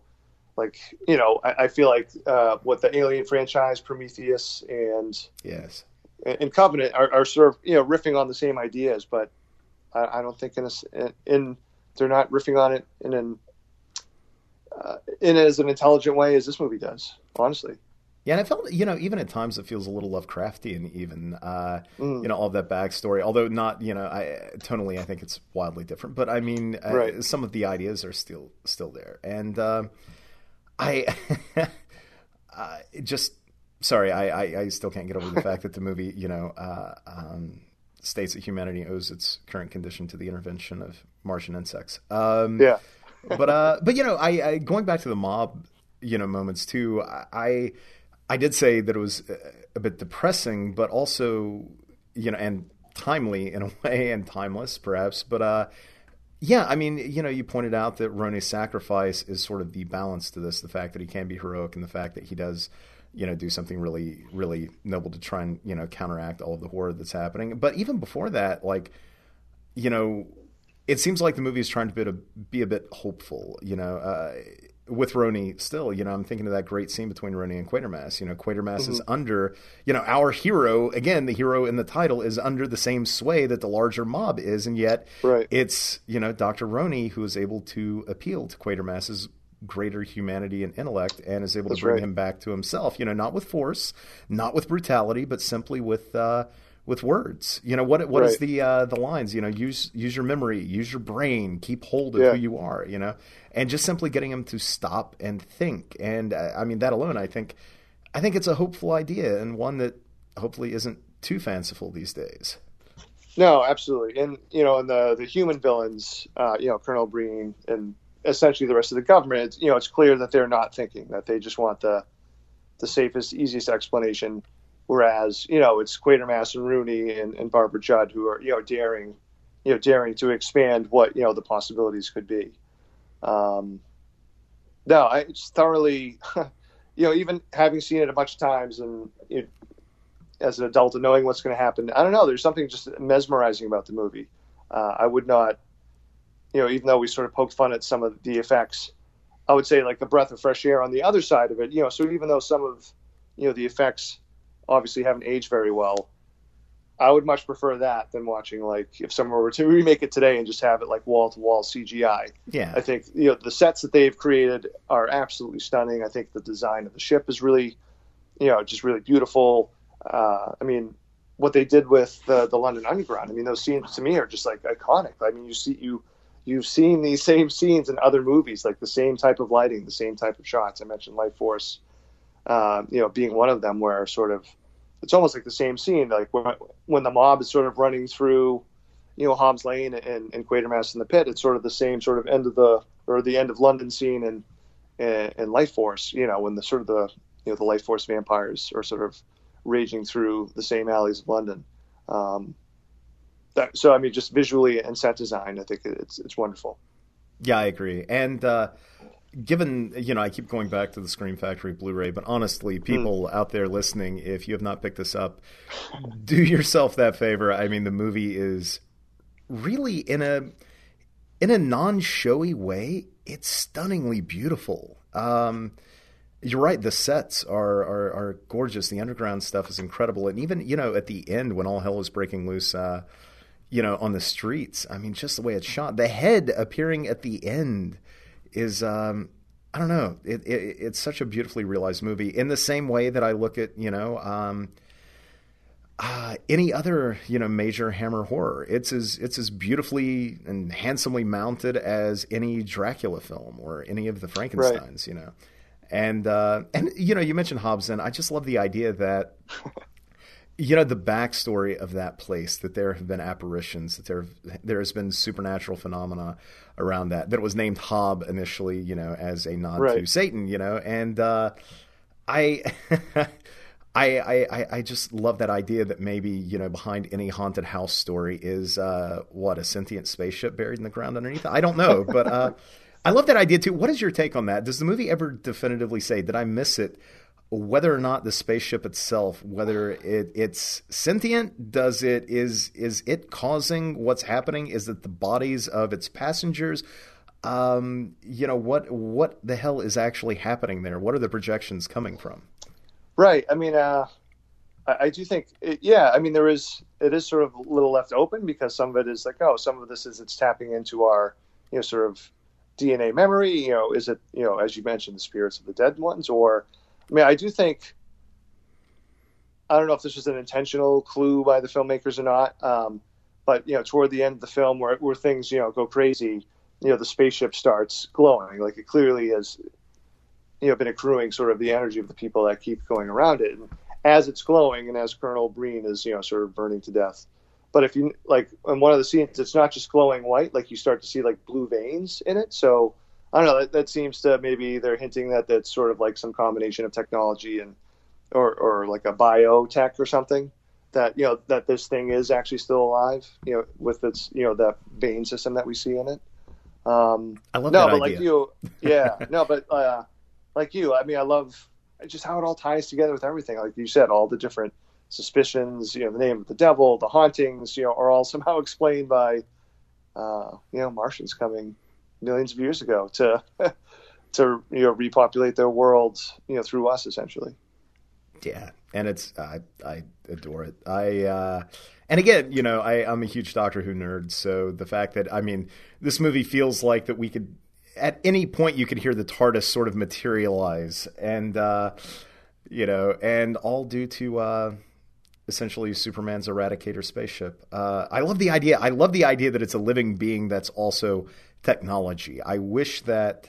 like, you know, I, I feel like uh, what the Alien franchise, Prometheus, and Yes. and Covenant are, are sort of you know riffing on the same ideas, but I, I don't think in, a in they're not riffing on it in an uh, in as an intelligent way as this movie does. Honestly, Yeah, and I felt, you know, even at times it feels a little Lovecraftian, even, uh, you know, all that backstory. Although not, you know, I tonally, I think it's wildly different. But I mean, uh, some of the ideas are still still there, and uh, I uh, just sorry, I, I I still can't get over the fact that the movie, you know, uh, um, states that humanity owes its current condition to the intervention of Martian insects. Um, yeah, but uh, but you know, I, I going back to the mob, you know, moments too. I I did say that it was a, a bit depressing, but also you know, and timely in a way, and timeless perhaps. But uh, yeah, I mean, you know, you pointed out that Roney's sacrifice is sort of the balance to this: the fact that he can be heroic, and the fact that he does. You know, do something really, really noble to try and you know counteract all of the horror that's happening. But even before that, like, you know, it seems like the movie is trying to be a, be a bit hopeful. You know, uh, with Roney still, you know, I'm thinking of that great scene between Roney and Quatermass. You know, Quatermass mm-hmm. is under, you know, our hero, again, the hero in the title is under the same sway that the larger mob is, and yet right. it's, you know, Dr. Roney who is able to appeal to Quatermass's greater humanity and intellect and is able That's to bring right. him back to himself, you know, not with force, not with brutality, but simply with uh with words. You know what? What right. is the uh, the lines? You know, use use your memory, use your brain, keep hold of yeah. who you are. You know, and just simply getting them to stop and think. And uh, I mean, that alone, I think, I think it's a hopeful idea and one that hopefully isn't too fanciful these days. No, absolutely, and you know, and the the human villains, uh, you know, Colonel Breen and essentially the rest of the government. You know, it's clear that they're not thinking that they just want the the safest, easiest explanation Whereas, you know, it's Quatermass and Roney and, and Barbara Judd who are, you know, daring, you know, daring to expand what, you know, the possibilities could be. Um, no, I just thoroughly, you know, even having seen it a bunch of times and you know, as an adult and knowing what's going to happen, I don't know, there's something just mesmerizing about the movie. Uh, I would not, you know, even though we sort of poked fun at some of the effects, I would say like a breath of fresh air on the other side of it, you know, so even though some of, you know, the effects, obviously haven't aged very well. I would much prefer that than watching like if someone were to remake it today and just have it like wall to wall CGI. Yeah, I think you know the sets that they've created are absolutely stunning. I think the design of the ship is really, you know, just really beautiful. Uh, I mean, what they did with the the London Underground. I mean, those scenes to me are just like iconic. I mean, you see you you've seen these same scenes in other movies, like the same type of lighting, the same type of shots. I mentioned Lifeforce uh, you know, being one of them, where sort of it's almost like the same scene, like when, when the mob is sort of running through, you know, Hobbs Lane and, and Quatermass in the pit. It's sort of the same sort of end of the or the end of London scene and and, Lifeforce. You know, when the sort of the you know the Lifeforce vampires are sort of raging through the same alleys of London. Um, that, so I mean, just visually and set design, I think it's it's wonderful. Yeah, I agree, and. Uh given you know i keep going back to the scream factory blu-ray but honestly people mm. out there listening if you have not picked this up do yourself that favor. I mean the movie is really in a in a non-showy way it's stunningly beautiful. Um, you're right the sets are, are, are gorgeous. The underground stuff is incredible. And even you know at the end when all hell is breaking loose uh, you know on the streets i mean just the way it's shot the head appearing at the end is um, I don't know. It, it, it's such a beautifully realized movie. In the same way that I look at you know um, uh, any other you know major Hammer horror, it's as it's as beautifully and handsomely mounted as any Dracula film or any of the Frankenstein's. Right. You know, and uh, and you know you mentioned Hobbs End. I just love the idea that you know the backstory of that place that there have been apparitions that there there has been supernatural phenomena around that that it was named hob initially you know as a nod right. to satan you know and uh, I, I i i just love that idea that maybe you know behind any haunted house story is uh, what a sentient spaceship buried in the ground underneath? I don't know but uh, i love that idea too. What is your take on that? Does the movie ever definitively say did i miss it whether or not the spaceship itself, whether it, it's sentient, does it is is it causing what's happening? Is it the bodies of its passengers? Um, you know what what the hell is actually happening there? What are the projections coming from? Right. I mean, uh, I, I, do think, it, yeah. I mean, there is it is sort of a little left open because some of it is like, oh, some of this is it's tapping into our you know sort of DNA memory. You know, is it you know as you mentioned the spirits of the dead ones or I mean, I do think I don't know if this was an intentional clue by the filmmakers or not, um, but you know, toward the end of the film, where where things you know go crazy, you know, the spaceship starts glowing, like it clearly has, you know, been accruing sort of the energy of the people that keep going around it, and as it's glowing, and as Colonel Breen is you know sort of burning to death. But if you like in one of the scenes, it's not just glowing white; like you start to see like blue veins in it. So I don't know. That, that seems to maybe they're hinting that that's sort of like some combination of technology and or or like a biotech or something that you know that this thing is actually still alive. You know, with its you know that vein system that we see in it. Um, I love no, that but idea. like you, yeah, no, but uh, like you, I mean, I love just how it all ties together with everything. Like you said, all the different suspicions, you know, the name of the devil, the hauntings, you know, are all somehow explained by, uh, you know, Martians coming millions of years ago to to you know repopulate their world you know through us essentially. Yeah, and it's I I adore it. I uh, and again, you know, I, I'm a huge Doctor Who nerd, so the fact that I mean, this movie feels like that we could at any point you could hear the TARDIS sort of materialize, and uh, you know, and all due to uh, essentially Superman's Eradicator spaceship. Uh, I love the idea. I love the idea that it's a living being that's also technology. I wish that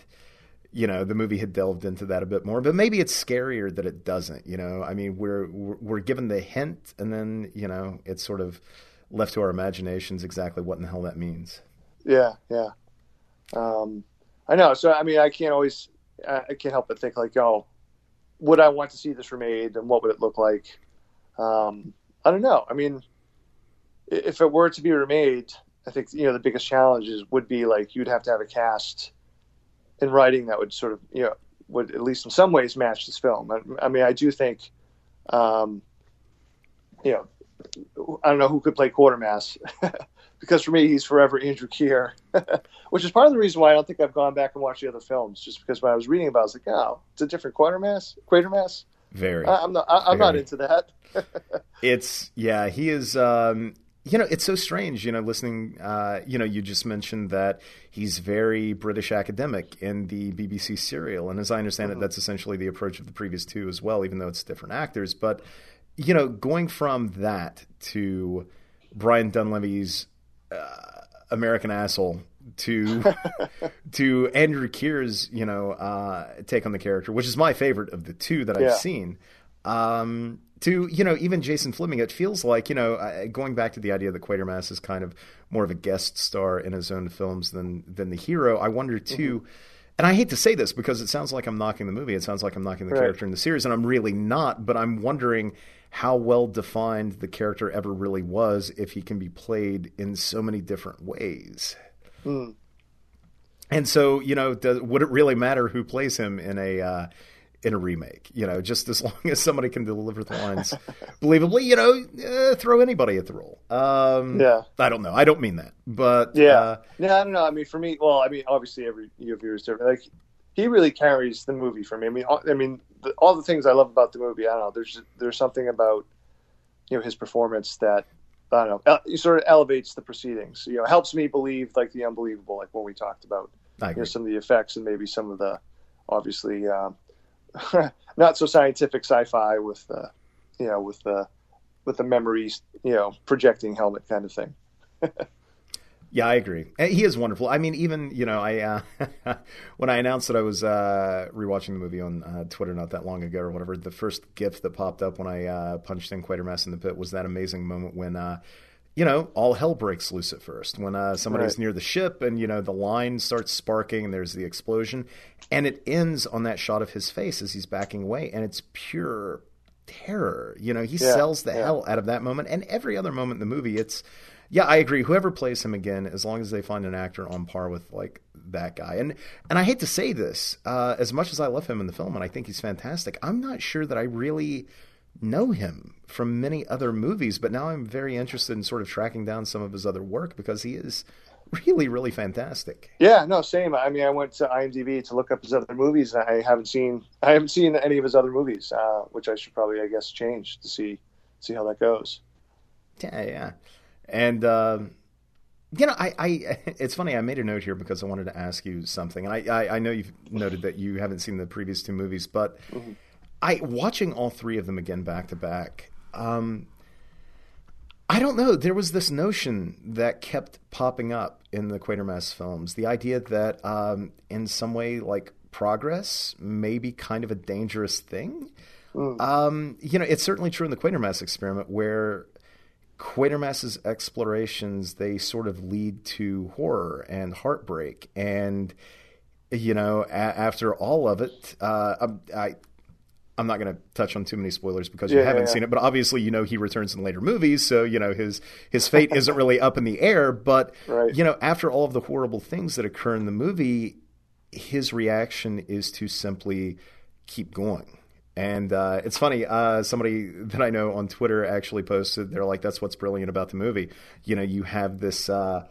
you know the movie had delved into that a bit more but maybe it's scarier that it doesn't you know? I mean we're we're given the hint and then you know it's sort of left to our imaginations exactly what in the hell that means. Yeah yeah. Um, i know. So i mean i can't always i can't help but think like oh would i want to see this remade and what would it look like? Um, i don't know. I mean if it were to be remade i think you know the biggest challenges would be like you'd have to have a cast in writing that would sort of you know would at least in some ways match this film. I, I mean, I do think, um, you know, I don't know who could play Quatermass because for me he's forever Andrew Keir, which is part of the reason why I don't think I've gone back and watched the other films. Just because when I was reading about, it, I was like, oh, it's a different Quartermass, Quatermass. Very. I, am not. I, am not into that. it's yeah. He is. Um, you know, it's so strange, you know, listening, uh, you know, you just mentioned that he's very British academic in the BBC serial. And as I understand mm-hmm. it, that's essentially the approach of the previous two as well, even though it's different actors. But, you know, going from that to Brian Donlevy's uh, American asshole to to Andrew Keir's, you know, uh, take on the character, which is my favorite of the two that I've yeah. seen. Um, to you know even Jason Flemyng, it feels like you know going back to the idea that Quatermass is kind of more of a guest star in his own films than than the hero. I wonder too. Mm-hmm. And I hate to say this because it sounds like I'm knocking the movie. It sounds like I'm knocking the right. character in the series, and I'm really not. But I'm wondering how well defined the character ever really was if he can be played in so many different ways. Mm. And so, you know, does, would it really matter who plays him in a uh, in a remake. You know, just as long as somebody can deliver the lines believably, you know, uh, throw anybody at the role. Um, yeah, I don't know. I don't mean that, but yeah, uh, yeah, I don't know. I mean, for me, well, I mean, obviously every viewer is different. Like he really carries the movie for me. I mean, all, I mean, the, all the things I love about the movie. I don't know. There's there's something about you know his performance that I don't know. He sort of elevates the proceedings. You know, helps me believe like the unbelievable, like when we talked about you know, some of the effects and maybe some of the obviously. Um, not so scientific sci-fi with the, you know, with the, with the memories, you know, projecting helmet kind of thing. yeah, I agree. He is wonderful. I mean, even you know, I uh, when I announced that I was uh, rewatching the movie on uh, Twitter not that long ago or whatever, the first GIF that popped up when I uh, punched in Quatermass in the pit was that amazing moment when uh, you know, all hell breaks loose at first when uh, somebody's right. near the ship and, you know, the line starts sparking and there's the explosion. And it ends on that shot of his face as he's backing away. And it's pure terror. You know, he yeah, sells the yeah. hell out of that moment. And every other moment in the movie, it's, yeah, I agree. Whoever plays him again, as long as they find an actor on par with, like, that guy. And and I hate to say this, uh, as much as I love him in the film and I think he's fantastic, I'm not sure that I really know him from many other movies, but now I'm very interested in sort of tracking down some of his other work because he is really, really fantastic. Yeah, no, same. I mean, I went to IMDb to look up his other movies, and I haven't seen I haven't seen any of his other movies, uh, which I should probably, I guess, change to see see how that goes. Yeah, yeah, and. Um, you know, I, I, it's funny. I made a note here because I wanted to ask you something, and I, I, I know you've noted that you haven't seen the previous two movies, but mm-hmm. I watching all three of them again back to back. Um, I don't know. There was this notion that kept popping up in the Quatermass films. The idea that, um, in some way, like progress may be kind of a dangerous thing. Mm. Um, you know, it's certainly true in the Quatermass experiment where Quatermass's explorations they sort of lead to horror and heartbreak, and you know, a- after all of it, uh, um, I, I'm not going to touch on too many spoilers because you haven't yeah, yeah. seen it, but obviously you know he returns in later movies, so you know his his fate isn't really up in the air. But right. you know, after all of the horrible things that occur in the movie, his reaction is to simply keep going. And uh, it's funny. Uh, somebody that I know on Twitter actually posted. They're like, "That's what's brilliant about the movie." You know, you have this. Uh,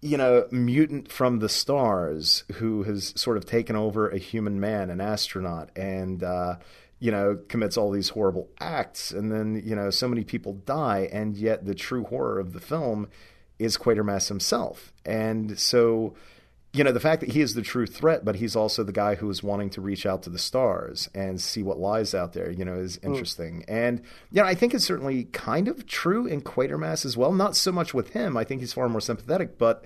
you know, mutant from the stars who has sort of taken over a human man, an astronaut, and uh, you know commits all these horrible acts, and then you know so many people die, and yet the true horror of the film is Quatermass himself, and so you know, the fact that he is the true threat, but he's also the guy who is wanting to reach out to the stars and see what lies out there, you know, is hmm. interesting. Mm. And, you know, I think it's certainly kind of true in Quatermass as well. Not so much with him. I think he's far more sympathetic, but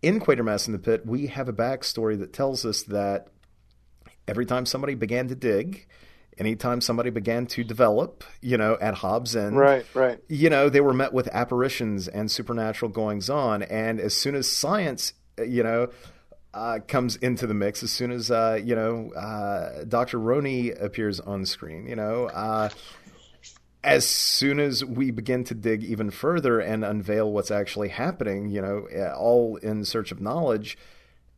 in Quatermass in the Pit, we have a backstory that tells us that every time somebody began to dig, anytime somebody began to develop, you know, at Hobbs End, right, right, you know, they were met with apparitions and supernatural goings on. And as soon as science, you know, uh, comes into the mix as soon as uh, you know uh, Dr. Roney appears on screen. You know, uh, as soon as we begin to dig even further and unveil what's actually happening, you know, all in search of knowledge.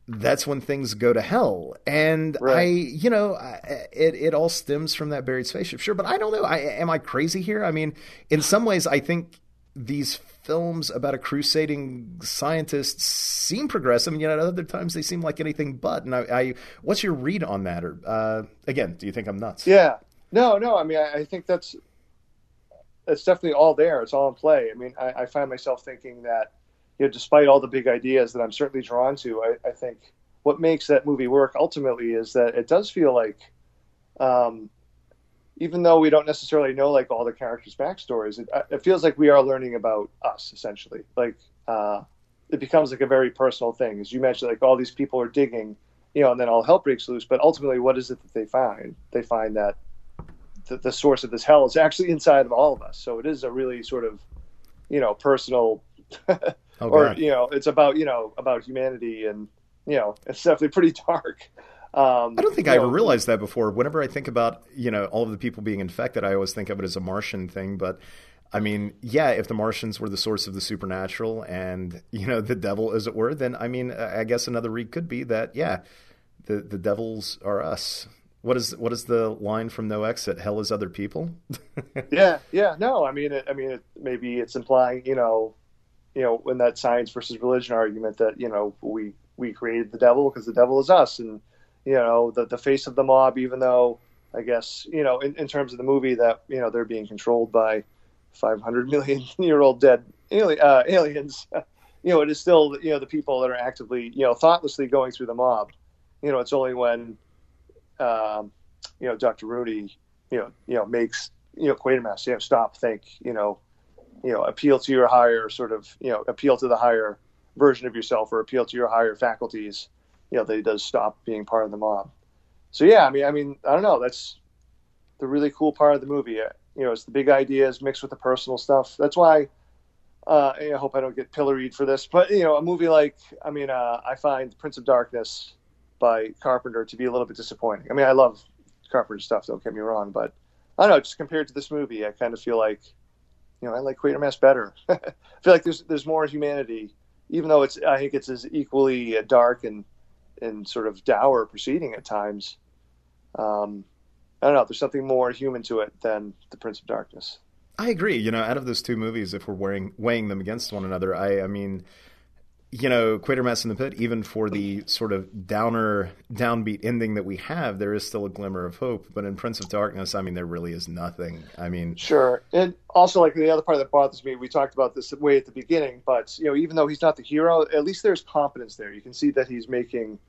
That's when things go to hell, and right. I, you know, it it all stems from that buried spaceship. Sure, but I don't know. I, am I crazy here? I mean, in some ways, I think these films about a crusading scientist seem progressive, and yet at other times they seem like anything but. And I, I what's your read on that? Or uh, again, do you think I'm nuts? Yeah, no, no. I mean, I, I think that's it's definitely all there. It's all in play. I mean, I, I, find myself thinking that, you know, despite all the big ideas that I'm certainly drawn to, I, I think what makes that movie work ultimately is that it does feel like um, even though we don't necessarily know like all the characters' backstories, it, it feels like we are learning about us essentially. Like uh, it becomes like a very personal thing, as you mentioned. Like all these people are digging, you know, and then all hell breaks loose. But ultimately, what is it that they find? They find that the, the source of this hell is actually inside of all of us. So it is a really sort of, you know, personal, oh, or you know, it's about you know about humanity, and you know, it's definitely pretty dark. Um, I don't think I know, ever realized that before. Whenever I think about you know all of the people being infected, I always think of it as a Martian thing. But I mean, yeah, if the Martians were the source of the supernatural and you know the devil, as it were, then I mean, I guess another read could be that yeah, the the devils are us. What is what is the line from No Exit? Hell is other people. yeah, yeah, no, I mean, it, I mean, it, maybe it's implying you know, you know, in that science versus religion argument that you know we we created the devil because the devil is us and you know the the face of the mob, even though I guess you know in, in terms of the movie that you know they're being controlled by 500 million year old dead ali- uh, aliens. you know, it is still you know the people that are actively you know thoughtlessly going through the mob. You know, it's only when um, you know Dr. Roney you know you know makes you know Quatermass you know stop think you know you know appeal to your higher sort of you know appeal to the higher version of yourself or appeal to your higher faculties you know, that he does stop being part of the mob. So yeah, I mean, I mean, I don't know. That's the really cool part of the movie. Uh, you know, it's the big ideas mixed with the personal stuff. That's why uh, I hope I don't get pilloried for this, but you know, a movie like I mean, uh, I find Prince of Darkness by Carpenter to be a little bit disappointing. I mean, I love Carpenter stuff. Don't get me wrong, but I don't know. Just compared to this movie, I kind of feel like you know I like Quatermass better. I feel like there's there's more humanity, even though it's I think it's as equally dark and and sort of dour proceeding at times. Um, I don't know. There's something more human to it than the Prince of Darkness. I agree. You know, out of those two movies, if we're weighing, weighing them against one another, I, I mean, you know, Quatermass in the Pit, even for the sort of downer, downbeat ending that we have, there is still a glimmer of hope. But in Prince of Darkness, I mean, there really is nothing. I mean, sure. And also, like the other part that bothers me, we talked about this way at the beginning, but you know, even though he's not the hero, at least there's confidence there. You can see that he's making,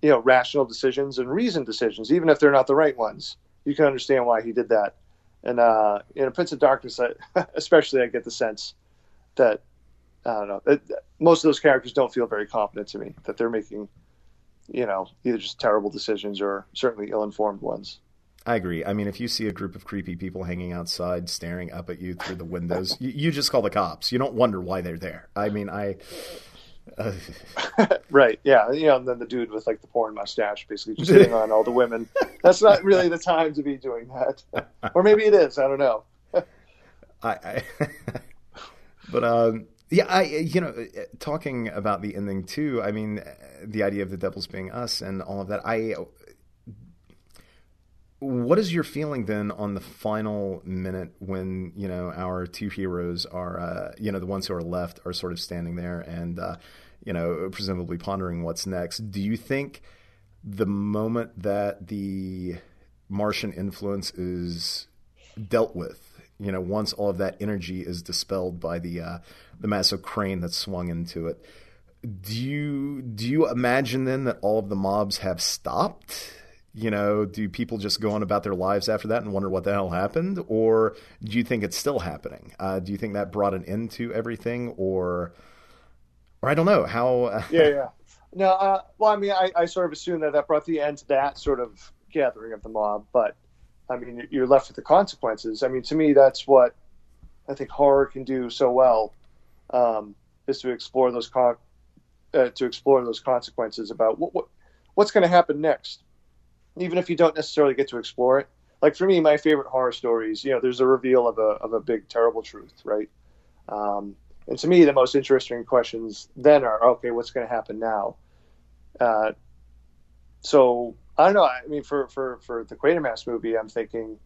you know, rational decisions and reasoned decisions, even if they're not the right ones. You can understand why he did that. And uh, in Prince of Darkness, I, especially, I get the sense that I don't know. It, most of those characters don't feel very confident to me that they're making, you know, either just terrible decisions or certainly ill-informed ones. I agree. I mean, if you see a group of creepy people hanging outside staring up at you through the windows, you, you, just call the cops. You don't wonder why they're there. I mean, I. Uh... right. Yeah. You know, and then the dude with like the porn mustache basically just hitting on all the women. That's not really the time to be doing that. or maybe it is. I don't know. I, I but um, yeah, I you know talking about the ending too. I mean, the idea of the devils being us and all of that. I what is your feeling then on the final minute when you know our two heroes are uh, you know the ones who are left are sort of standing there and uh, you know, presumably pondering what's next. Do you think the moment that the Martian influence is dealt with, you know, once all of that energy is dispelled by the uh, the massive crane that's swung into it, do you do you imagine then that all of the mobs have stopped? You know, do people just go on about their lives after that and wonder what the hell happened, or do you think it's still happening? Uh, do you think that brought an end to everything, or, or I don't know how? yeah, yeah. No, uh, well, I mean, I, I sort of assume that that brought the end to that sort of gathering of the mob, but I mean, you're left with the consequences. I mean, to me, that's what I think horror can do so well, um, is to explore those con- uh, to explore those consequences about what, what what's going to happen next, even if you don't necessarily get to explore it. Like for me, my favorite horror stories, you know, there's a reveal of a of a big terrible truth, right? Um, and to me, the most interesting questions then are, okay, what's going to happen now? Uh, so I don't know. I mean, for for for the Quatermass movie, I'm thinking,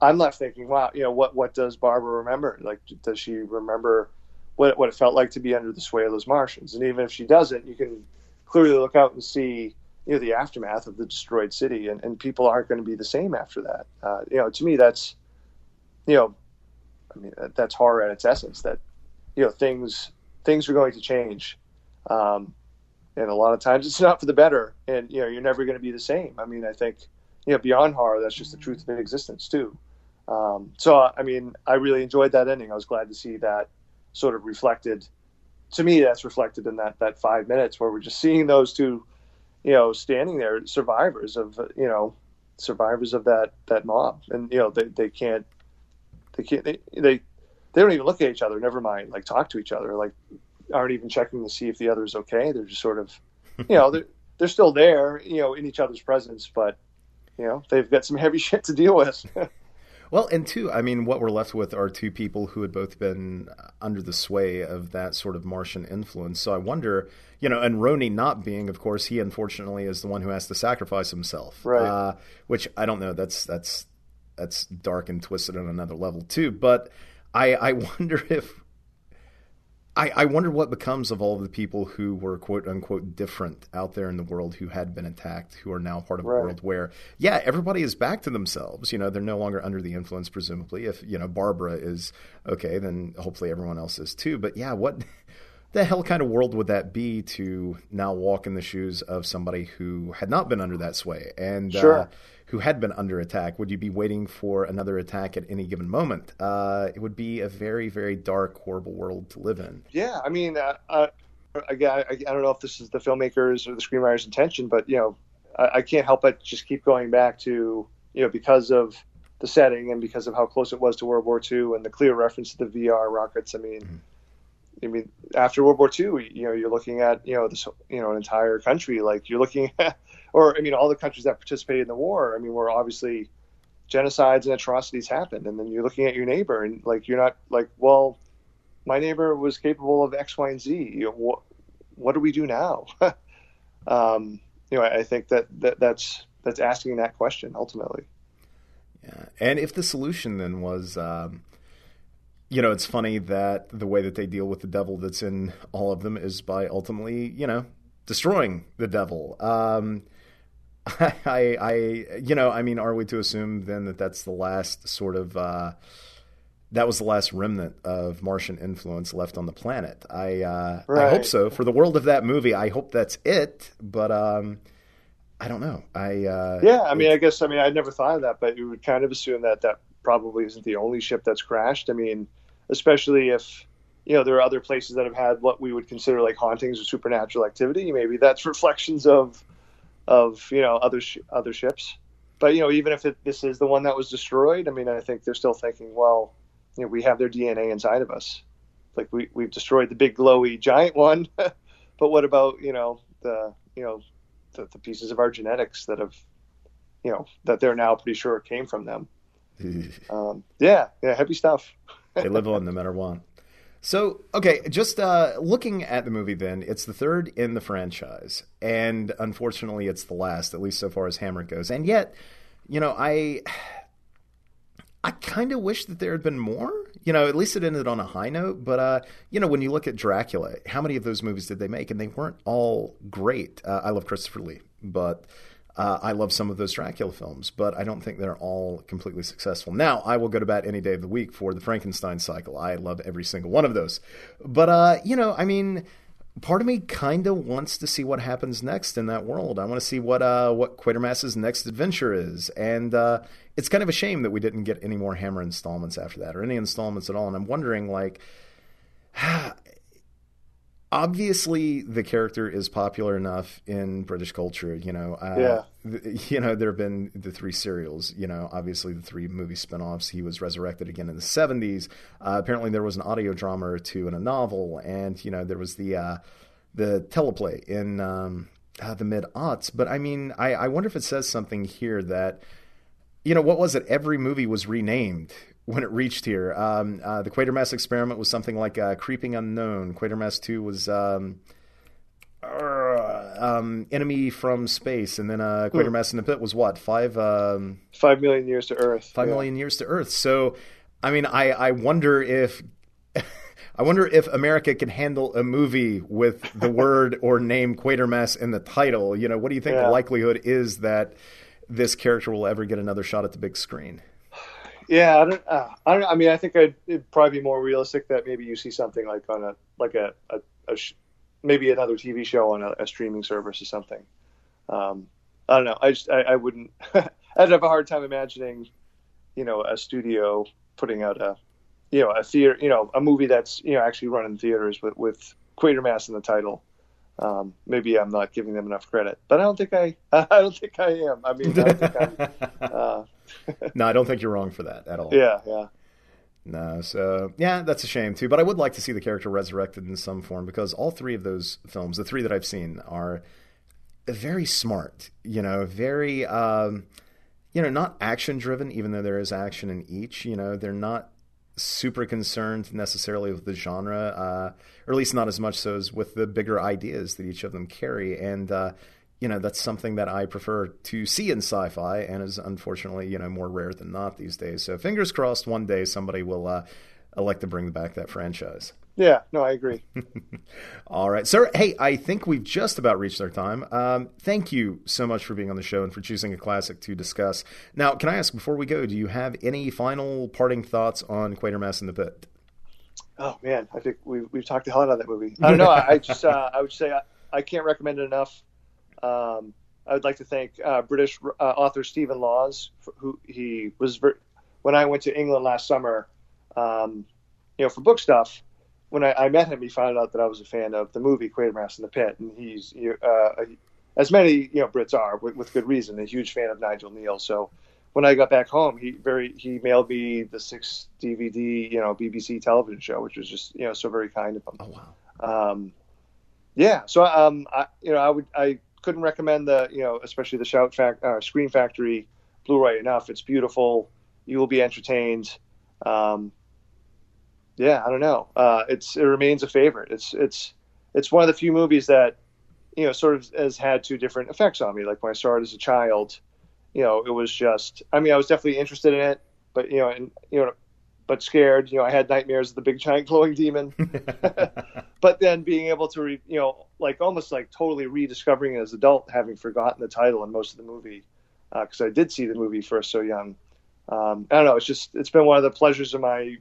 I'm left thinking, wow, you know, what what does Barbara remember? Like, does she remember what what it felt like to be under the sway of those Martians? And even if she doesn't, you can clearly look out and see, you know, the aftermath of the destroyed city, and, and people aren't going to be the same after that. Uh, you know, to me, that's, you know, I mean, that's horror at its essence. That, you know, things things are going to change. Um, and a lot of times it's not for the better. And you know you're never going to be the same. I mean i think you know beyond horror that's just the truth of existence too. Um, so i mean i really enjoyed that ending. I was glad to see that sort of reflected. To me that's reflected in that that five minutes where we're just seeing those two you know standing there survivors of you know survivors of that that mob. And you know they, they can't they can't they, they they don't even look at each other never mind like talk to each other. Like aren't even checking to see if the other's okay. They're just sort of, you know, they're they're still there, you know, in each other's presence, but you know, they've got some heavy shit to deal with. well, and two, I mean, what we're left with are two people who had both been under the sway of that sort of Martian influence. So I wonder, you know, and Roney not being, of course, he unfortunately is the one who has to sacrifice himself, right? Uh, which I don't know. That's that's that's dark and twisted on another level too. But I I wonder if I, I wonder what becomes of all of the people who were quote unquote different out there in the world who had been attacked, who are now part of right. a world where, yeah, everybody is back to themselves. You know, they're no longer under the influence, presumably. If, you know, Barbara is okay, then hopefully everyone else is too. But yeah, what the hell kind of world would that be to now walk in the shoes of somebody who had not been under that sway? And, sure. uh, who had been under attack, would you be waiting for another attack at any given moment? Uh, it would be a very, very dark, horrible world to live in. Yeah, I mean, uh, uh, again, I, I, don't know if this is the filmmakers or the screenwriters' intention, but you know, I, I, can't help but just keep going back to you know because of the setting and because of how close it was to World War II and the clear reference to the VR rockets. I mean. Mm-hmm. I mean, after World War II, you know, you're looking at, you know, this, you know, an entire country. Like you're looking at, or I mean, all the countries that participated in the war. I mean, were obviously genocides and atrocities happened, and then you're looking at your neighbor, and like you're not like, well, my neighbor was capable of X, Y, and Z. You know, what what do we do now? um, you know, I think that, that that's that's asking that question ultimately. Yeah, and if the solution then was. Um, you know, it's funny that the way that they deal with the devil that's in all of them is by ultimately, you know, destroying the devil. Um, I, I, you know, I mean, are we to assume then that that's the last sort of uh, that was the last remnant of Martian influence left on the planet? I, uh, right. I hope so. For the world of that movie, I hope that's it. But um, I don't know. I uh, yeah, I mean, I guess I mean I never thought of that, but you would kind of assume that that probably isn't the only ship that's crashed. I mean, especially if you know there are other places that have had what we would consider like hauntings or supernatural activity. Maybe that's reflections of of you know other sh- other ships. But you know, even if it, this is the one that was destroyed, I mean, I think they're still thinking, well, you know, we have their DNA inside of us. Like we we've destroyed the big glowy giant one, but what about you know the you know the, the pieces of our genetics that have you know that they're now pretty sure came from them. um, yeah, yeah, heavy stuff. they live on no matter what. So, okay, just uh, looking at the movie, then it's the third in the franchise, and unfortunately, it's the last, at least so far as Hammer goes. And yet, you know, I, I kind of wish that there had been more. you know, at least it ended on a high note. But uh, you know, when you look at Dracula, how many of those movies did they make? And they weren't all great. Uh, I love Christopher Lee, but uh, I love some of those Dracula films, but I don't think they're all completely successful. Now, I will go to bat any day of the week for the Frankenstein cycle. I love every single one of those. But, uh, you know, I mean, part of me kind of wants to see what happens next in that world. I want to see what uh, what Quatermass's next adventure is, and uh, it's kind of a shame that we didn't get any more Hammer installments after that, or any installments at all. And I'm wondering, like, obviously the character is popular enough in British culture. You know, uh, yeah. Th- you know, there have been the three serials. You know, obviously the three movie spinoffs. He was resurrected again in the '70s. Uh, apparently, there was an audio drama or two and a novel, and you know, there was the uh, the teleplay in um, uh, the mid aughts. But I mean, I, I wonder if it says something here that. You know what was it? Every movie was renamed when it reached here. Um, uh, the Quatermass experiment was something like uh, Creeping Unknown. Quatermass 2 was um, uh, um, Enemy from Space. And then uh, Quatermass in the Pit was what? Five, um, Five million years to Earth. five yeah. million years to Earth. So, I mean, I, I wonder if. I wonder if America can handle a movie with the word or name Quatermass in the title. You know, what do you think Yeah. the likelihood is that this character will ever get another shot at the big screen? Yeah, I don't. Uh, I don't. I mean, I think I'd, it'd probably be more realistic that maybe you see something like on a like a, a, a sh- maybe another TV show on a, a streaming service or something. Um, I don't know. I just I, I wouldn't. I'd have a hard time imagining, you know, a studio putting out a, you know, a theater, you know, a movie that's you know actually run in theaters with with Quatermass in the title. Um, maybe I'm not giving them enough credit, but I don't think I. I don't think I am. I mean, I don't think I'm. Uh, no, I don't think you're wrong for that at all. yeah, yeah. No, so yeah, that's a shame too. But I would like to see the character resurrected in some form because all three of those films, the three that I've seen, are very smart. You know, very um, you know, not action driven, even though there is action in each. You know, they're not super concerned necessarily with the genre, uh, or at least not as much so as with the bigger ideas that each of them carry. And uh, you know, that's something that I prefer to see in sci-fi, and is unfortunately you know more rare than not these days. So fingers crossed, one day somebody will uh, elect to bring back that franchise. Yeah, no, I agree. All right, sir. Hey, I think we've just about reached our time. Um, thank you so much for being on the show and for choosing a classic to discuss. Now, can I ask before we go, do you have any final parting thoughts on Quatermass in the Pit? Oh man, I think we've we've talked a lot about that movie. I don't know. I, I just uh, I would say I, I can't recommend it enough. Um, I would like to thank uh, British uh, author Stephen Laws, who he was ver- when I went to England last summer. Um, you know, for book stuff. When I, I met him, he found out that I was a fan of the movie Quatermass in the Pit, and he's uh, as many you know Brits are with, with good reason, a huge fan of Nigel Kneale. So when I got back home, he very he mailed me the six DVD you know BBC television show, which was just you know so very kind of him. Oh wow! Um, yeah, so um, I, you know, I would I couldn't recommend the you know especially the Shout Fact uh, Scream Factory Blu-ray enough. It's beautiful. You will be entertained. Um, yeah, I don't know. Uh, it's it remains a favorite. It's it's it's one of the few movies that you know sort of has had two different effects on me. Like when I it as a child, you know, it was just. I mean, I was definitely interested in it, but you know, and you know, but scared. You know, I had nightmares of the big giant glowing demon. but then being able to, re, you know, like almost like totally rediscovering it as an adult, having forgotten the title and most of the movie, because I did see the movie first so young. Um, I don't know. It's just it's been one of the pleasures of my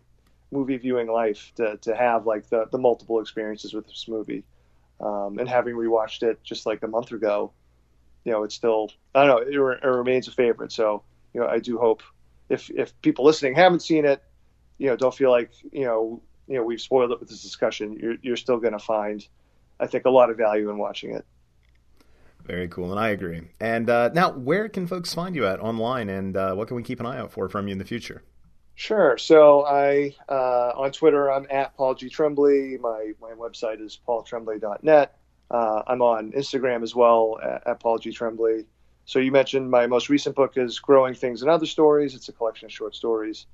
movie viewing life to to have like the the multiple experiences with this movie, um, and having rewatched it just like a month ago, you know, it's still I don't know. It, re- it remains a favorite. So you know, I do hope if if people listening haven't seen it, you know, don't feel like you know you know we've spoiled it with this discussion. You're you're still going to find, I think, a lot of value in watching it. Very cool, and I agree. And uh, now, where can folks find you at online, and uh, what can we keep an eye out for from you in the future? Sure. So I uh, on Twitter I'm at Paul G Tremblay. My my website is paultremblay.net. Uh, I'm on Instagram as well at, at Paul G Tremblay. So you mentioned my most recent book is Growing Things and Other Stories. It's a collection of short stories.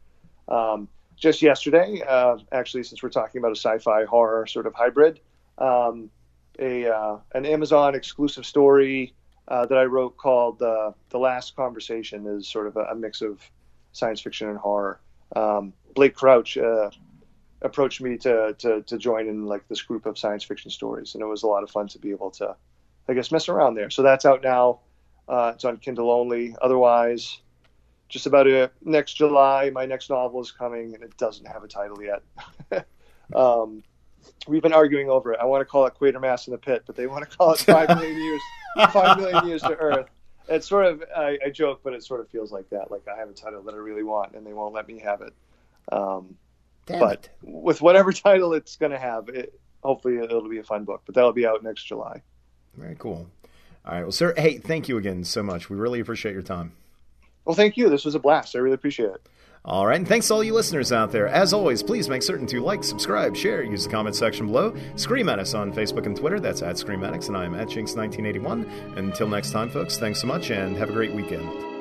Um, just yesterday, uh, actually, since we're talking about a sci-fi horror sort of hybrid, um, a uh, an Amazon exclusive story uh, that I wrote called uh, "The Last Conversation" is sort of a, a mix of science fiction and horror. um, Blake Crouch uh, approached me to, to to join in like this group of science fiction stories, and it was a lot of fun to be able to, I guess, mess around there. So that's out now. Uh, it's on Kindle only. Otherwise, just about a, next July, my next novel is coming, and it doesn't have a title yet. um, we've been arguing over it. I want to call it Quatermass in the Pit, but they want to call it Five Million Years, Five Million Years to Earth. It's sort of I, I joke, but it sort of feels like that. Like I have a title that I really want, and they won't let me have it. Um, but it. with whatever title it's going to have, it, hopefully it'll be a fun book. But that'll be out next July. Very cool. All right. Well, sir, hey, thank you again so much. We really appreciate your time. Well, thank you. This was a blast. I really appreciate it. All right, and thanks to all you listeners out there. As always, please make certain to like, subscribe, share, use the comment section below. Scream at us on Facebook and Twitter. That's at Scream Addicts, and I'm at Jinx1981. Until next time, folks, thanks so much, and have a great weekend.